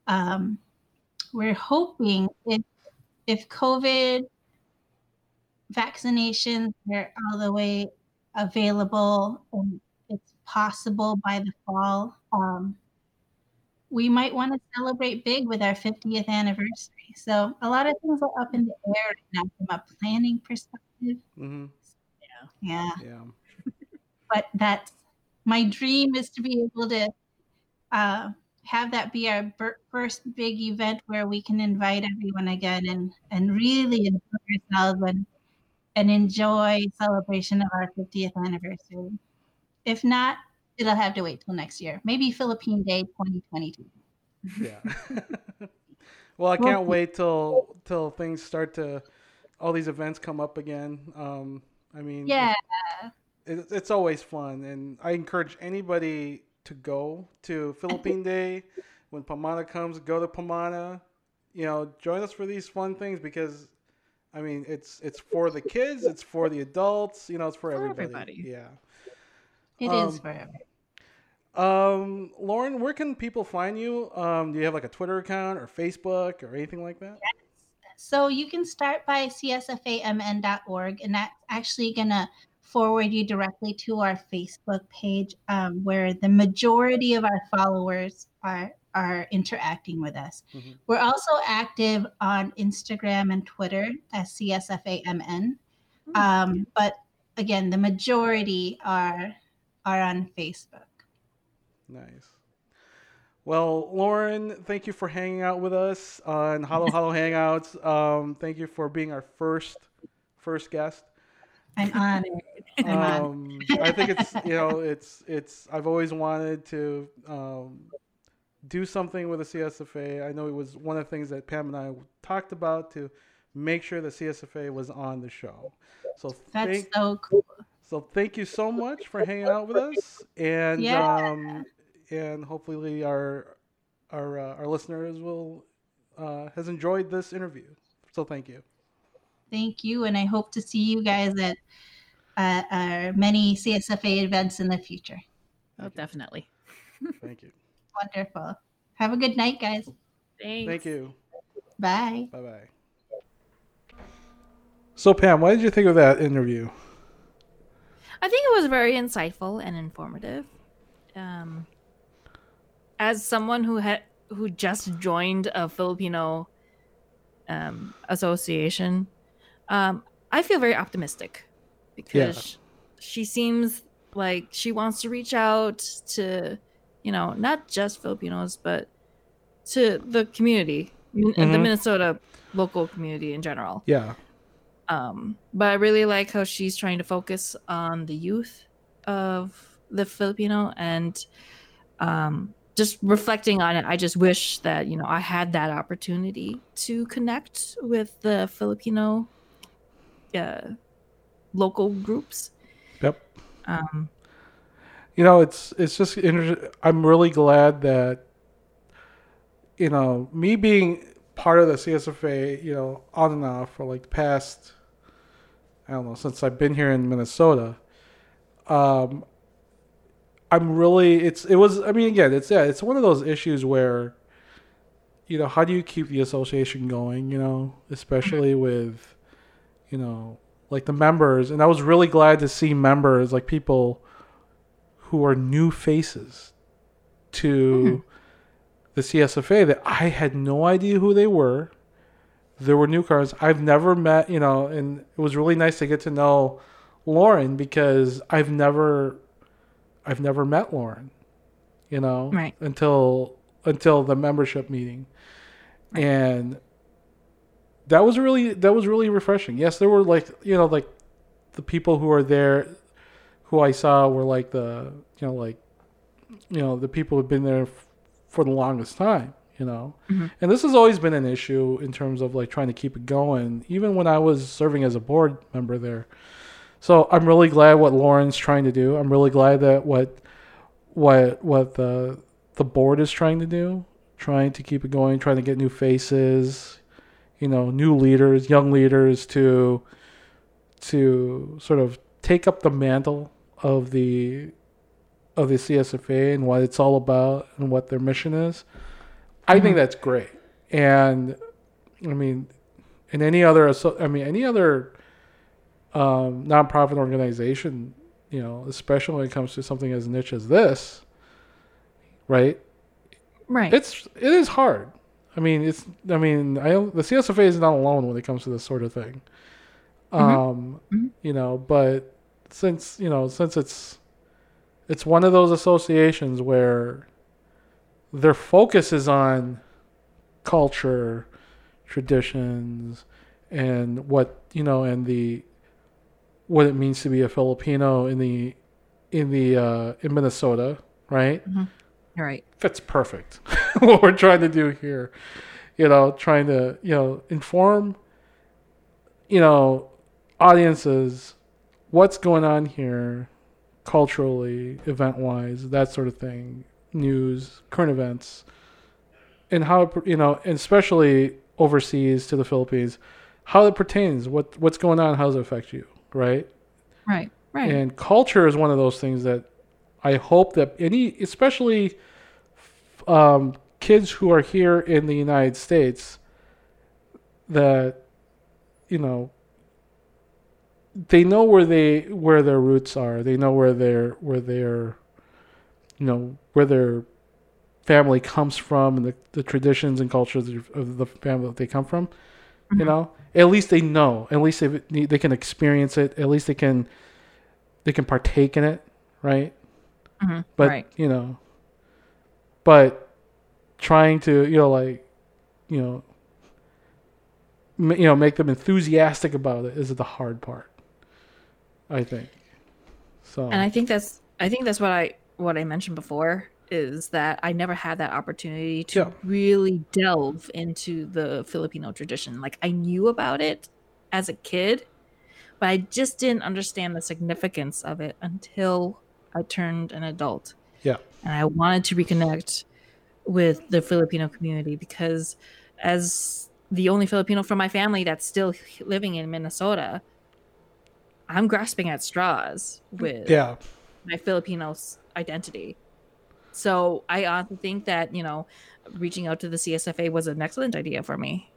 Um, we're hoping if if COVID vaccinations are all the way available and it's possible by the fall. Um, we might want to celebrate big with our 50th anniversary. So a lot of things are up in the air right now from a planning perspective. Mm-hmm. Yeah. Yeah. yeah. but that's my dream is to be able to uh, have that be our first big event where we can invite everyone again and and really enjoy ourselves and and enjoy celebration of our 50th anniversary. If not, it'll have to wait till next year. Maybe Philippine Day 2022. Yeah. well, I can't wait till till things start to all these events come up again. Um, I mean, yeah, it, it's always fun, and I encourage anybody to go to Philippine Day when Pamana comes. Go to Pamana. You know, join us for these fun things because I mean, it's it's for the kids, it's for the adults, you know, it's for, for everybody. everybody. Yeah. It um, is for everybody. Um, Lauren, where can people find you? Um, do you have like a Twitter account or Facebook or anything like that? Yes. So you can start by csfamn.org, and that's actually going to forward you directly to our Facebook page um, where the majority of our followers are are interacting with us. Mm-hmm. We're also active on Instagram and Twitter as CSFAMN. Mm-hmm. Um, but again, the majority are are on Facebook. Nice. Well, Lauren, thank you for hanging out with us on Halo Halo Hangouts. Um, thank you for being our first first guest. I'm honored. I'm um, I think it's you know it's it's I've always wanted to um, do something with the CSFA. I know it was one of the things that Pam and I talked about to make sure the CSFA was on the show. So that's thank, so cool. So thank you so much for hanging out with us, and yeah. um, and hopefully our our uh, our listeners will uh, has enjoyed this interview. So thank you. Thank you, and I hope to see you guys at uh, our many CSFA events in the future. Oh, definitely. Thank you. Wonderful. Have a good night, guys. Thanks. Thank you. Bye. Bye bye. So, Pam, what did you think of that interview? I think it was very insightful and informative. Um, as someone who had who just joined a Filipino um, Association, um, I feel very optimistic because she seems like she wants to reach out to, you know, not just Filipinos, but to the community, min- the. Minnesota local community in general. Yeah. Um, but I really like how she's trying to focus on the youth of the Filipino and um, just reflecting on it. I just wish that you know I had that opportunity to connect with the Filipino uh, local groups. Yep. Um, you know it's it's just inter- i'm really glad that you know me being part of the csfa you know on and off for like the past i don't know since i've been here in minnesota um i'm really it's it was i mean again it's yeah it's one of those issues where you know how do you keep the association going you know especially with you know like the members? And i was really glad to see members like people who are new faces to mm-hmm. the CSFA that I had no idea who they were. There were newcomers I've never met, you know, and it was really nice to get to know Lauren because I've never I've never met Lauren, you know, Right. until until the membership meeting. And that was really that was really refreshing. Yes, there were like, you know, like the people who are there who I saw were like the you know like you know the people who've been there f- for the longest time you know? Mhm. and this has always been an issue in terms of like trying to keep it going even when I was serving as a board member there. So I'm really glad what Lauren's trying to do. I'm really glad that what what what the the board is trying to do trying to keep it going trying to get new faces you know new leaders young leaders to to sort of take up the mantle of the of the CSFA and what it's all about and what their mission is. I think that's great. And I mean, in any other, I mean, any other um, nonprofit organization, you know, especially when it comes to something as niche as this, right? right. It's it is hard. I mean, it's I mean, I the CSFA is not alone when it comes to this sort of thing. Um, Mhm. you know, but since you know, since it's it's one of those associations where their focus is on culture, traditions, and what you know, and the what it means to be a Filipino in the in the uh, in Minnesota, right? right. fits perfect what we're trying to do here you know trying to you know inform you know audiences what's going on here culturally event wise that sort of thing news current events and how it, you know and especially overseas to the philippines how it pertains what what's going on how does it affect you right Right. Right. and culture is one of those things that I hope that any, especially um, kids who are here in the United States, that you know they know where they where their roots are. They know where their where their you know where their family comes from and the, the traditions and cultures of- the family that they come from. You Mhm. know, at least they know. At least they they can experience it. At least they can they can partake in it, right? Mhm. But right. you know, but trying to you know like you know you know make them enthusiastic about it is the hard part. I think. So and i think that's i think that's what i what i mentioned before is that i never had that opportunity to Yeah. really delve into the filipino tradition like i knew about it as a kid but i just didn't understand the significance of it until i turned an adult Yeah. and i wanted to reconnect with the filipino community because as the only filipino from my family that's still living in minnesota i'm grasping at straws with yeah, my Filipino identity. So I honestly think that you know, reaching out to the CSFA was an excellent idea for me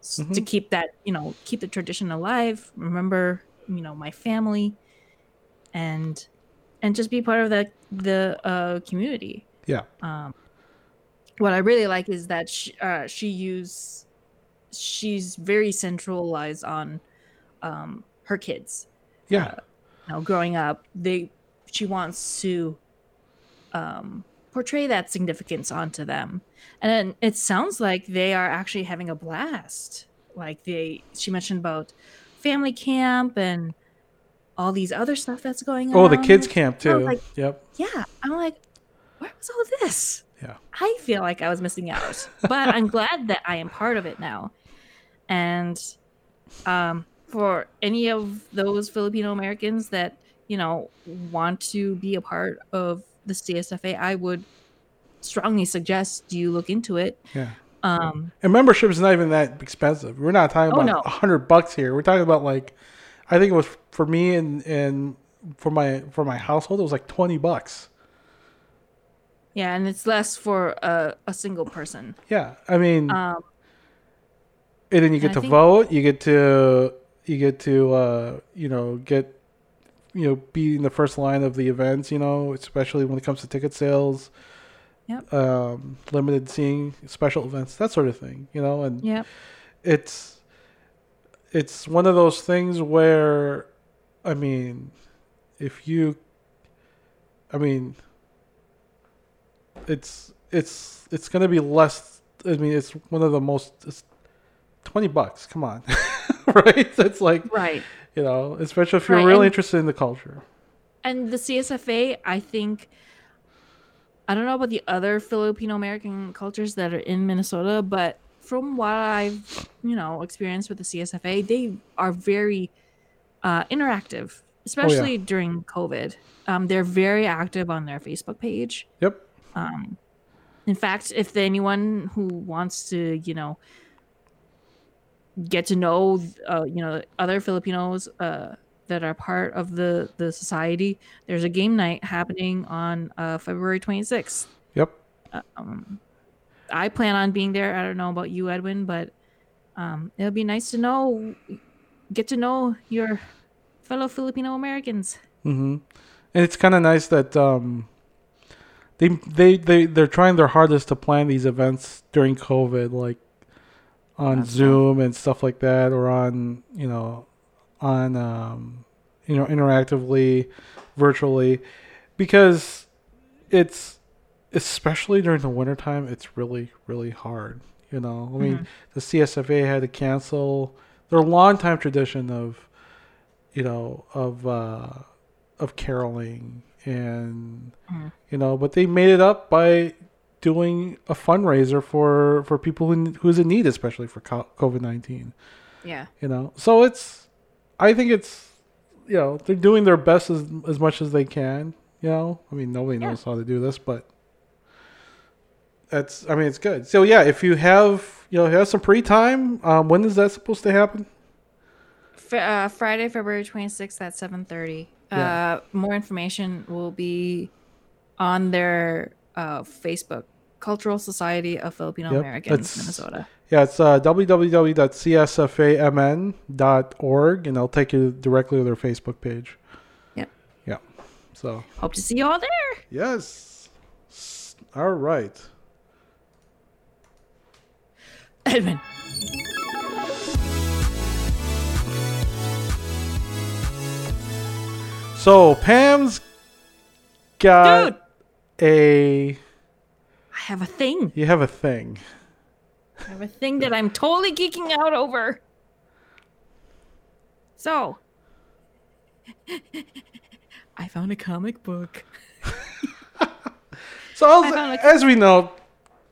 S- to keep that you know keep the tradition alive. Remember, you know, my family, and and just be part of the the uh, community. yeah, Um, what I really like is that she, uh, she used she's very centralized on um, her kids. Yeah. You know, growing up, they she wants to um, portray that significance onto them, and it sounds like they are actually having a blast. Like they, she mentioned about family camp and all these other stuff that's going on. Oh, the kids camp too. like, yep. yeah, I'm like, where was all this? Yeah. I feel like I was missing out, but I'm glad that I am part of it now. And um, for any of those Filipino Americans that you know want to be a part of the CSFA, I would strongly suggest you look into it. Yeah. Um, And membership is not even that expensive. We're not talking Oh, about no. a hundred bucks here. We're talking about like, I think it was for me and and for my for my household it was like twenty bucks. yeah, and it's less for a, a single person. Yeah, I mean, Um, and then you get I to think- vote. You get to you get to uh, you know get you know be in the first line of the events. You know, especially when it comes to ticket sales. Yep. Um, limited seeing special events, that sort of thing. You know, and yeah, it's it's one of those things where i mean if you i mean it's it's it's going to be less i mean it's one of the most it's 20 bucks come on right it's like right. you know especially if you're Right, really and- interested in the culture and the CSFA, I think, I don't know about the other Filipino American cultures that are in Minnesota, but from what I've, you know, experienced with the CSFA, they are very uh, interactive, especially during COVID. Um, they're very active on their Facebook page. yep Um, in fact, if anyone who wants to, you know, get to know, uh, you know, other Filipinos uh, that are part of the the society, there's a game night happening on uh, February 26th. yep Um, I plan on being there. I don't know about you, Edwin, but um, it'll be nice to know, get to know your fellow Filipino Americans. Mm-hmm. And it's kind of nice that um, they they they they're trying their hardest to plan these events during COVID, like on That's Zoom and stuff like that, or on you know on um, you know interactively, virtually, because it's especially during the wintertime, it's really really hard. You know, I mean, the CSFA had to cancel their longtime tradition of you know of uh of caroling and Mhm. you know but they made it up by doing a fundraiser for for people who, who's in need especially for covid-19 Yeah. you know so it's i think it's you know they're doing their best as, as much as they can you know i mean nobody Yeah. knows how to do this but that's i mean it's good so yeah if you have you know have some free time um when is that supposed to happen F- uh, Friday, February 26th at 7:30. Yeah. Uh, more information will be on their uh, Facebook, Cultural Society of Filipino Americans, that's- Minnesota. Yeah, it's uh, www.csfamn.org, and it'll take you directly to their Facebook page. Yep. Yeah. So, Hope to see you all there. yes. All right. Edwin. So, Pam's got Dude, a. I have a thing. You have a thing. I have a thing that I'm totally geeking out over. So, I found a comic book. So, as, as we know,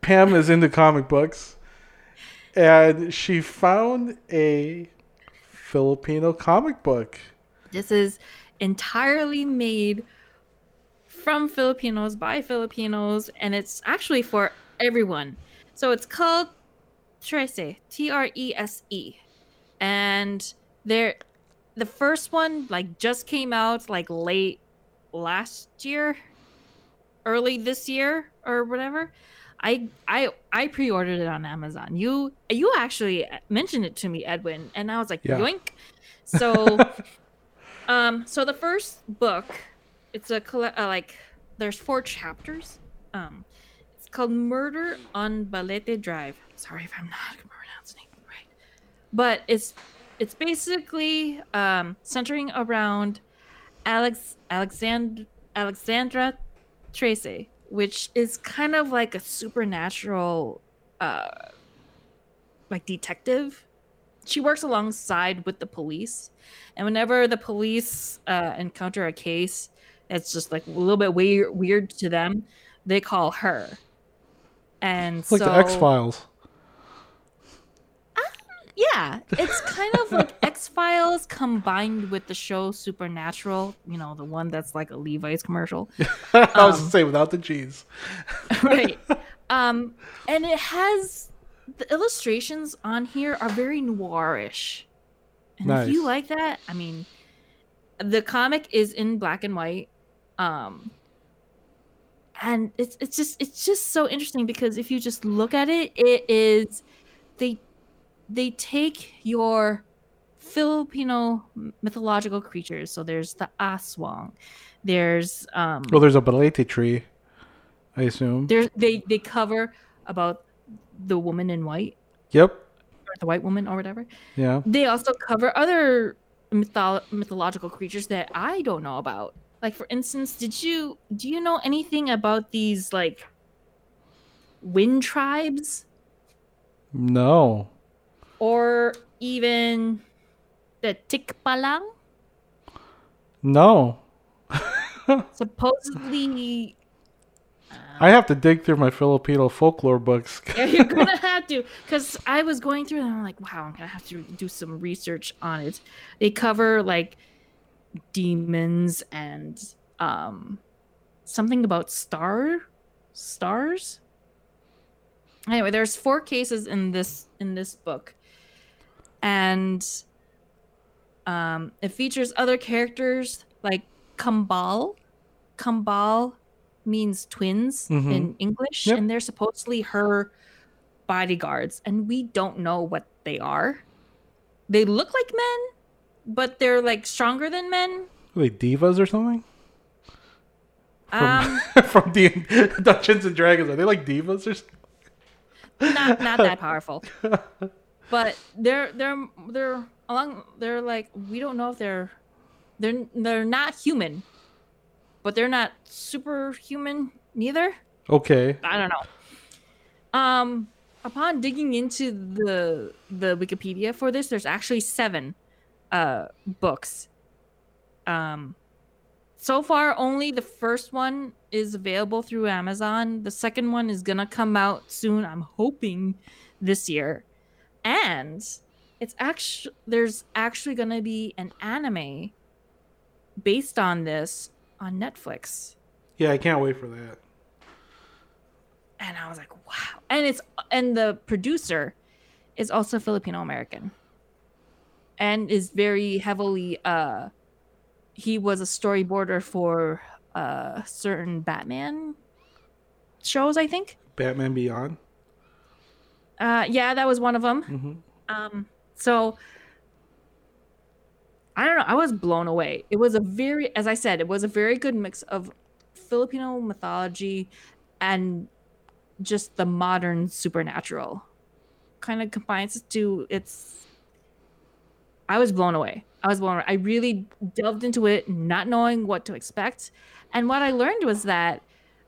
Pam is into comic books, and she found a Filipino comic book. This is entirely made from Filipinos by Filipinos, and it's actually for everyone. So it's called Trese, T R E S E, and there, the first one like just came out like late last year, early this year or whatever. I I I pre-ordered it on Amazon. You you actually mentioned it to me, Edwin, and I was like, Yeah. yoink. So um, so the first book, it's a uh, like there's four chapters. Um, it's called Murder on Balete Drive. Sorry if I'm not pronouncing it right. but it's it's basically um, centering around Alex Alexand Alexandra Trese, which is kind of like a supernatural uh, like detective. She works alongside with the police, and whenever the police uh, encounter a case that's just like a little bit weird weird to them, they call her. And It's like the X Files. yeah, it's kind of like X Files combined with the show Supernatural. You know, the one that's like a Levi's commercial, I was um, to say without the cheese. right? Um, and it has the illustrations on here are very noirish, and if you like that, I mean, the comic is in black and white. Um, and it's it's just it's just so interesting because if you just look at it, it is they they take your Filipino mythological creatures. So there's the aswang, there's um, Well, there's a balete tree, I assume. there's they they cover about the woman in white Yep. or the white woman or whatever. Yeah. They also cover other mytho- mythological creatures that I don't know about. Like for instance, did you do you know anything about these like wind tribes No. or even the Tikbalang? No. Supposedly uh, I have to dig through my Filipino folklore books. yeah, you're gonna have to because i was going through and i'm like wow i'm gonna have to do some research on it they cover like demons and um something about star stars anyway there's four cases in this in this book and um it features other characters like kambal kambal means twins Mhm. in english Yep. and they're supposedly her bodyguards and we don't know what they are they look like men but they're like stronger than men Are they devas or something? From, um from D- Dungeons and Dragons. Are they like devas or something? not not that powerful but they're they're they're along they're like we don't know if they're they're they're not human but they're not superhuman neither Okay. i don't know um upon digging into the the wikipedia for this there's actually seven uh books um so far only the first one is available through amazon the second one is gonna come out soon i'm hoping this year and it's actually there's actually gonna be an anime based on this on netflix Yeah, I can't wait for that. and I was like, wow. And it's and the producer is also Filipino American. And is very heavily uh he was a storyboarder for uh certain Batman shows, I think. Batman Beyond. Uh yeah, that was one of them. hmm Um, so I don't know. I was blown away. It was a very, as I said, it was a very good mix of Filipino mythology and just the modern supernatural. Kind of combines to its. I was blown away. I was blown away. I really delved into it, not knowing what to expect, and what I learned was that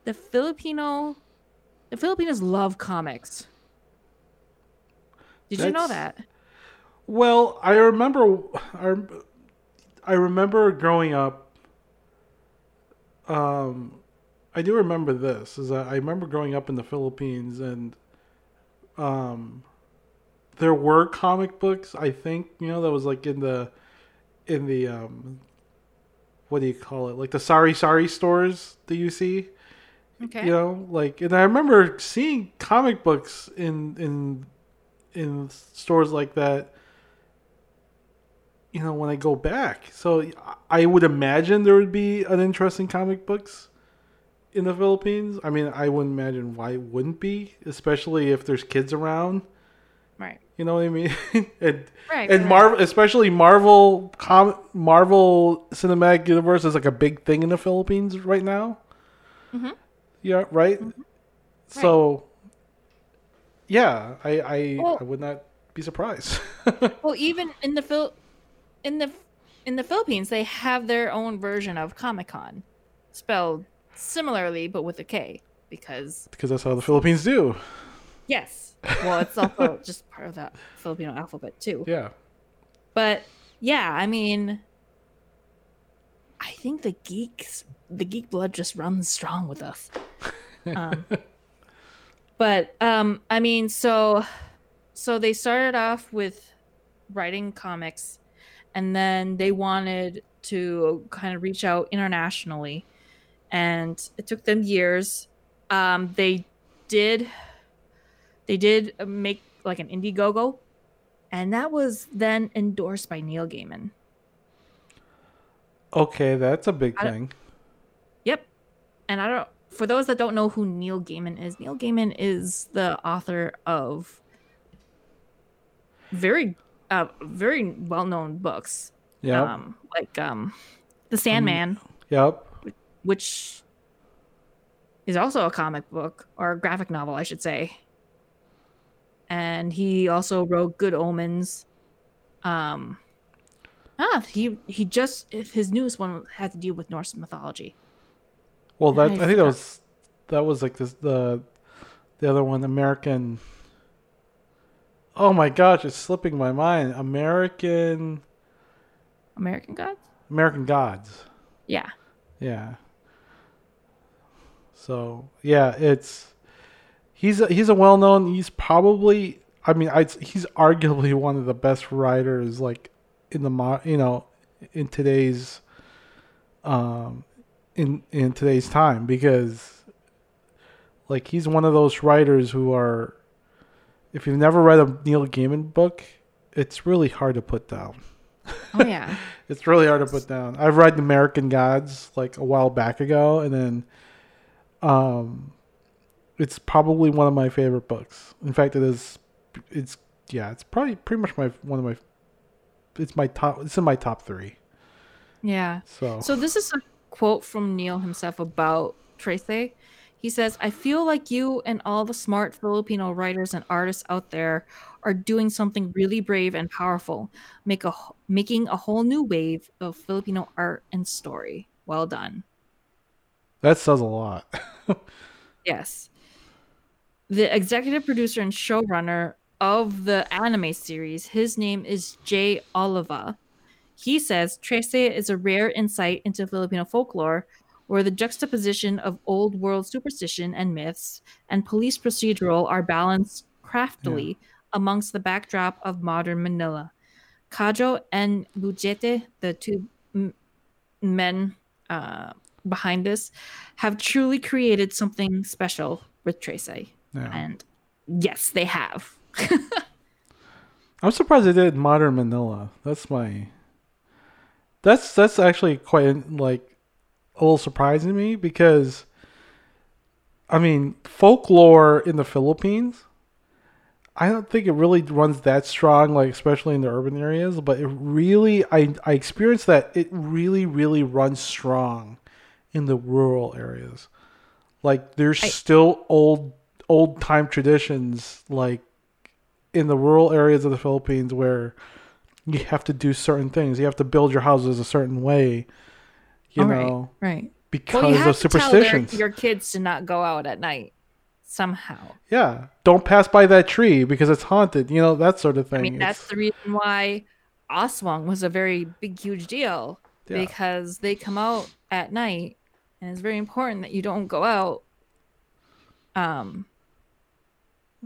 the Filipino, the Filipinos love comics. Did you know that? Well, I remember, I, I remember growing up. Um, I do remember this. Is that I remember growing up in the Philippines, and um, there were comic books. I think you know that was like in the, in the um, what do you call it? Like the sorry sorry stores that you see. Okay. You know, like, and I remember seeing comic books in in in stores like that. You know, when I go back, so I would imagine there would be an interest in comic books in the Philippines. I mean, I wouldn't imagine why it wouldn't be, especially if there's kids around. Right. You know what I mean? and Right. and right. Marvel, especially Marvel, com- Marvel Cinematic Universe is like a big thing in the Philippines right now. Mhm. Yeah, right. So, yeah, I I, Well- I would not be surprised. Well, even in the Phil, in the in the Philippines, they have their own version of Comic Con, spelled similarly but with a K, because because that's how the Philippines do. yes, well, it's also just part of that Filipino alphabet too. Yeah. But yeah, I mean, I think the geeks, the geek blood just runs strong with us. Um, but um, I mean, so so they started off with writing comics, and then they wanted to kind of reach out internationally, and it took them years. Um, they did they did make like an Indiegogo, and that was then endorsed by Neil Gaiman. Okay, that's a big thing. Yep. And I don't for those that don't know who Neil Gaiman is, Neil Gaiman is the author of very uh very well-known books. Yep. Um like um The Sandman, yep. which is also a comic book or a graphic novel, I should say. And he also wrote Good Omens. Um Ah, he he just his newest one had to deal with Norse mythology. Well, that I I, think that was that was like this the the other one American. Oh my gosh, it's slipping my mind. American American Gods? American Gods. Yeah. Yeah. So yeah, it's he's a, he's a well known. He's probably I mean I he's arguably one of the best writers like in the mo you know in today's um in in today's time because like he's one of those writers who are if you've never read a Neil Gaiman book, it's really hard to put down. Oh yeah. It's really hard to put down. I've read American Gods like a while back ago, and then, um, it's probably one of my favorite books. In fact, it is. It's yeah. It's probably pretty much my one of my. It's my top. It's in my top three. yeah. So, So this is a quote from Neil himself about Trese. He says, "I feel like you and all the smart Filipino writers and artists out there are doing something really brave and powerful, make a making a whole new wave of Filipino art and story. Well done." that says a lot. Yes. The executive producer and showrunner of the anime series, his name is Jay Oliva. He says Trese is a rare insight into Filipino folklore where the juxtaposition of old world superstition and myths and police procedural are balanced craftily amongst the backdrop of modern Manila. Kajo and Budjette, the two m- men uh, behind this, have truly created something special with Trese. Yeah. And yes, they have. I'm surprised they did Modern Manila. That's my. That's that's actually quite like a little surprising to me because, I mean, folklore in the Philippines. I don't think it really runs that strong, like especially in the urban areas. But it really, I I experienced that it really really runs strong in the rural areas. Like there's I- still old old time traditions like in the rural areas of the Philippines where you have to do certain things. You have to build your houses a certain way, you All right, know, right. because Well, of to tell their- superstitions. your kids to not go out at night somehow. yeah, don't pass by that tree because it's haunted. You know that sort of thing. I mean, that's It's- the reason why Aswang was a very big, huge deal Yeah. because they come out at night, and it's very important that you don't go out. Um,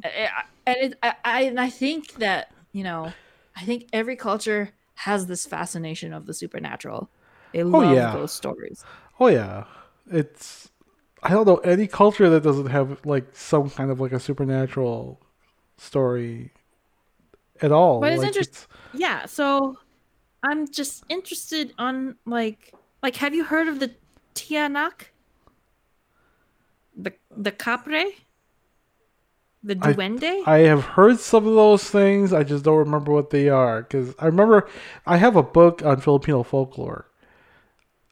and it, I, I, and I think that you know, I think every culture has this fascination of the supernatural. They oh, love Oh, yeah. those stories. oh yeah, it's. I don't know any culture that doesn't have like some kind of like a supernatural story at all. But it's Like, interest- Yeah, so I'm just interested on like like have you heard of the Tiyanak? The the Kapre? The Duende? I have heard some of those things. I just don't remember what they are because I remember I have a book on Filipino folklore.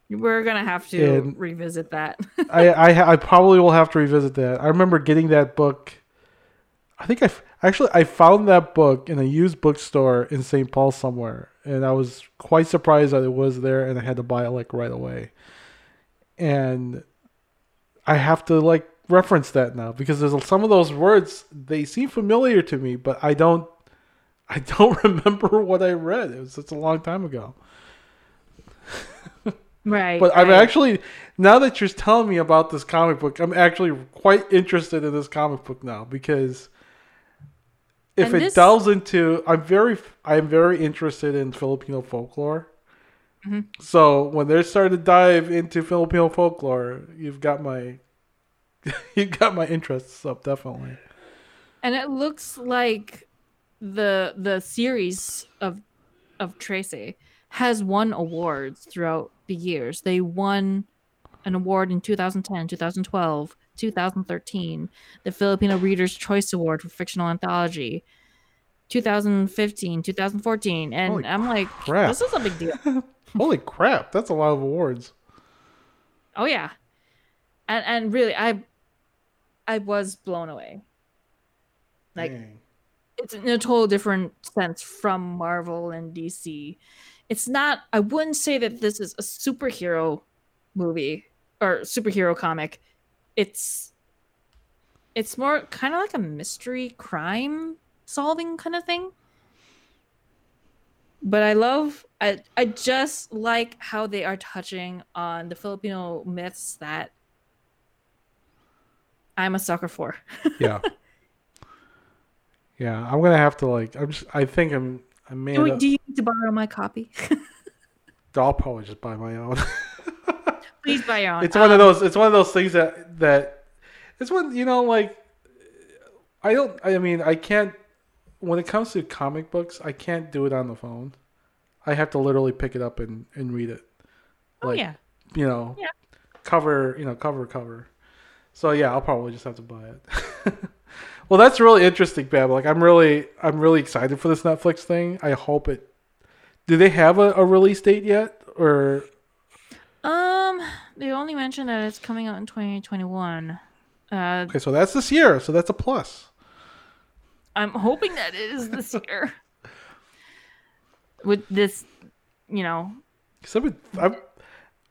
We're gonna have to And- revisit that. I, I I probably will have to revisit that. I remember getting that book. I think I Actually, I found that book in a used bookstore in St. Paul somewhere, and I was quite surprised that it was there, and I had to buy it like right away. And I have to like reference that now because there's some of those words they seem familiar to me, but I don't I don't remember what I read. It was such a long time ago. Right. But I'm right. actually now that you're telling me about this comic book, I'm actually quite interested in this comic book now because if And it this- delves into, I'm very, I'm very interested in Filipino folklore. Mm-hmm. So when they start to dive into Filipino folklore, you've got my, you've got my interests up definitely. and it looks like the the series of of Trese has won awards throughout the years. They won an award in 2010, 2012, 2013, the Filipino Reader's Choice Award for fictional anthology. 2015, 2014, and Holy I'm like, crap. this is a big deal. Holy crap, that's a lot of awards. Oh yeah, and and really, I I was blown away. Like Dang. it's in a total different sense from Marvel and DC. It's not. I wouldn't say that this is a superhero movie or superhero comic. It's it's more kind of like a mystery crime solving kind of thing. But I love I I just like how they are touching on the Filipino myths that I'm a sucker for. yeah. Yeah, I'm gonna have to like. I'm just. I think I'm. I may. Do, do you need to borrow my copy? I'll probably just buy my own. Please buy your own. it's one of Um, those. It's one of those things that that. It's one you know like. I don't. I mean, I can't. When it comes to comic books, I can't do it on the phone. I have to literally pick it up and and read it. Oh yeah. You know. Yeah. Cover. You know, cover cover. So yeah, I'll probably just have to buy it. well, that's really interesting, Bab. Like, I'm really, I'm really excited for this Netflix thing. I hope it. Do they have a, a release date yet, or Um, they only mentioned that it's coming out in 2021. Uh, okay? So that's this year. So that's a plus. I'm hoping that it is this year. With this, you know, Cause I've been, I've,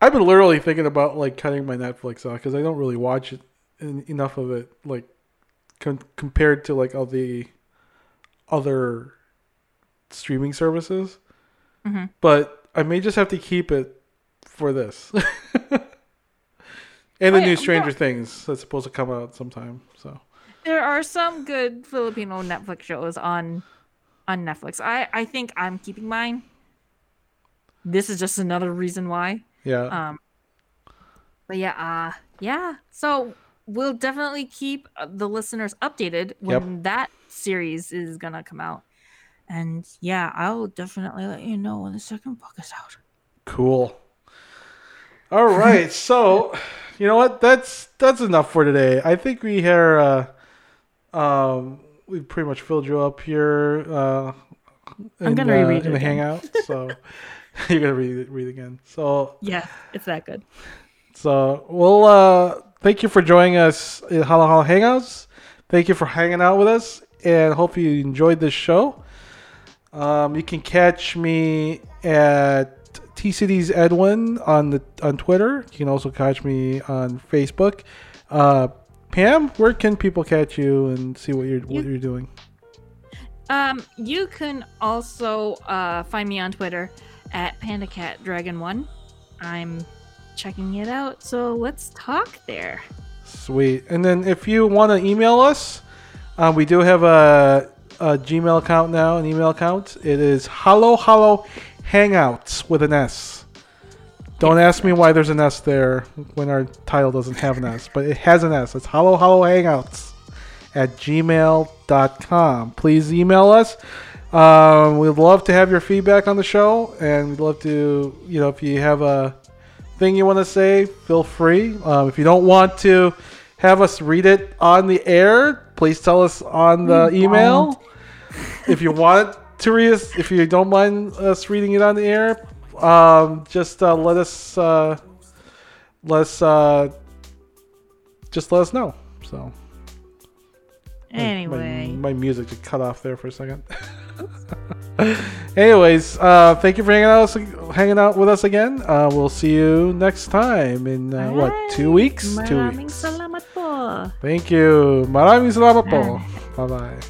I've been literally thinking about like cutting my Netflix off because I don't really watch it en- enough of it, like con- compared to like all the other streaming services. Mhm. But I may just have to keep it for this. and Oh, the yeah, new Stranger yeah. Things that's supposed to come out sometime. So there are some good Filipino Netflix shows on on Netflix. I I think I'm keeping mine. This is just another reason why. yeah, Um, but yeah, uh, yeah. So we'll definitely keep uh, the listeners updated when that series is gonna come out. And yeah, I'll definitely let you know when the second book is out. Cool. All right, so you know what? That's that's enough for today. I think we here, uh, um, we pretty much filled you up here. Uh, I'm gonna uh, reread in the hangout. So you're gonna read it, read again. So Yeah, it's that good. so we'll uh, thank you for joining us in Halo Halo Hangouts. Thank you for hanging out with us, and hope you enjoyed this show. Um, you can catch me at T Cities Edwin on the on Twitter. You can also catch me on Facebook. Uh, Pam, where can people catch you and see what you're what You- you're doing? Um, you can also uh, find me on Twitter at PandaCatDragon1. I'm checking it out, so let's talk there. Sweet. And then if you want to email us, uh, we do have a, a Gmail account now, an email account. It is Halo Halo Hangouts with an S. Don't ask me why there's an S there when our title doesn't have an S, but it has an S. It's Halo Halo Hangouts at gmail.com. Please email us. Um, we'd love to have your feedback on the show, and we'd love to, you know, if you have a thing you want to say, feel free. Um, if you don't want to have us read it on the air, please tell us on the We email. if you want to read us, if you don't mind us reading it on the air, um, just uh, let us uh, let us uh, just let us know. So My- Anyway. my, my music just cut off there for a second. Anyways, uh, thank you for hanging out, hanging out with us again. Uh, we'll see you next time in uh, what two weeks? Two weeks. salamat po. Thank you. Maraming salamat po. Bye bye.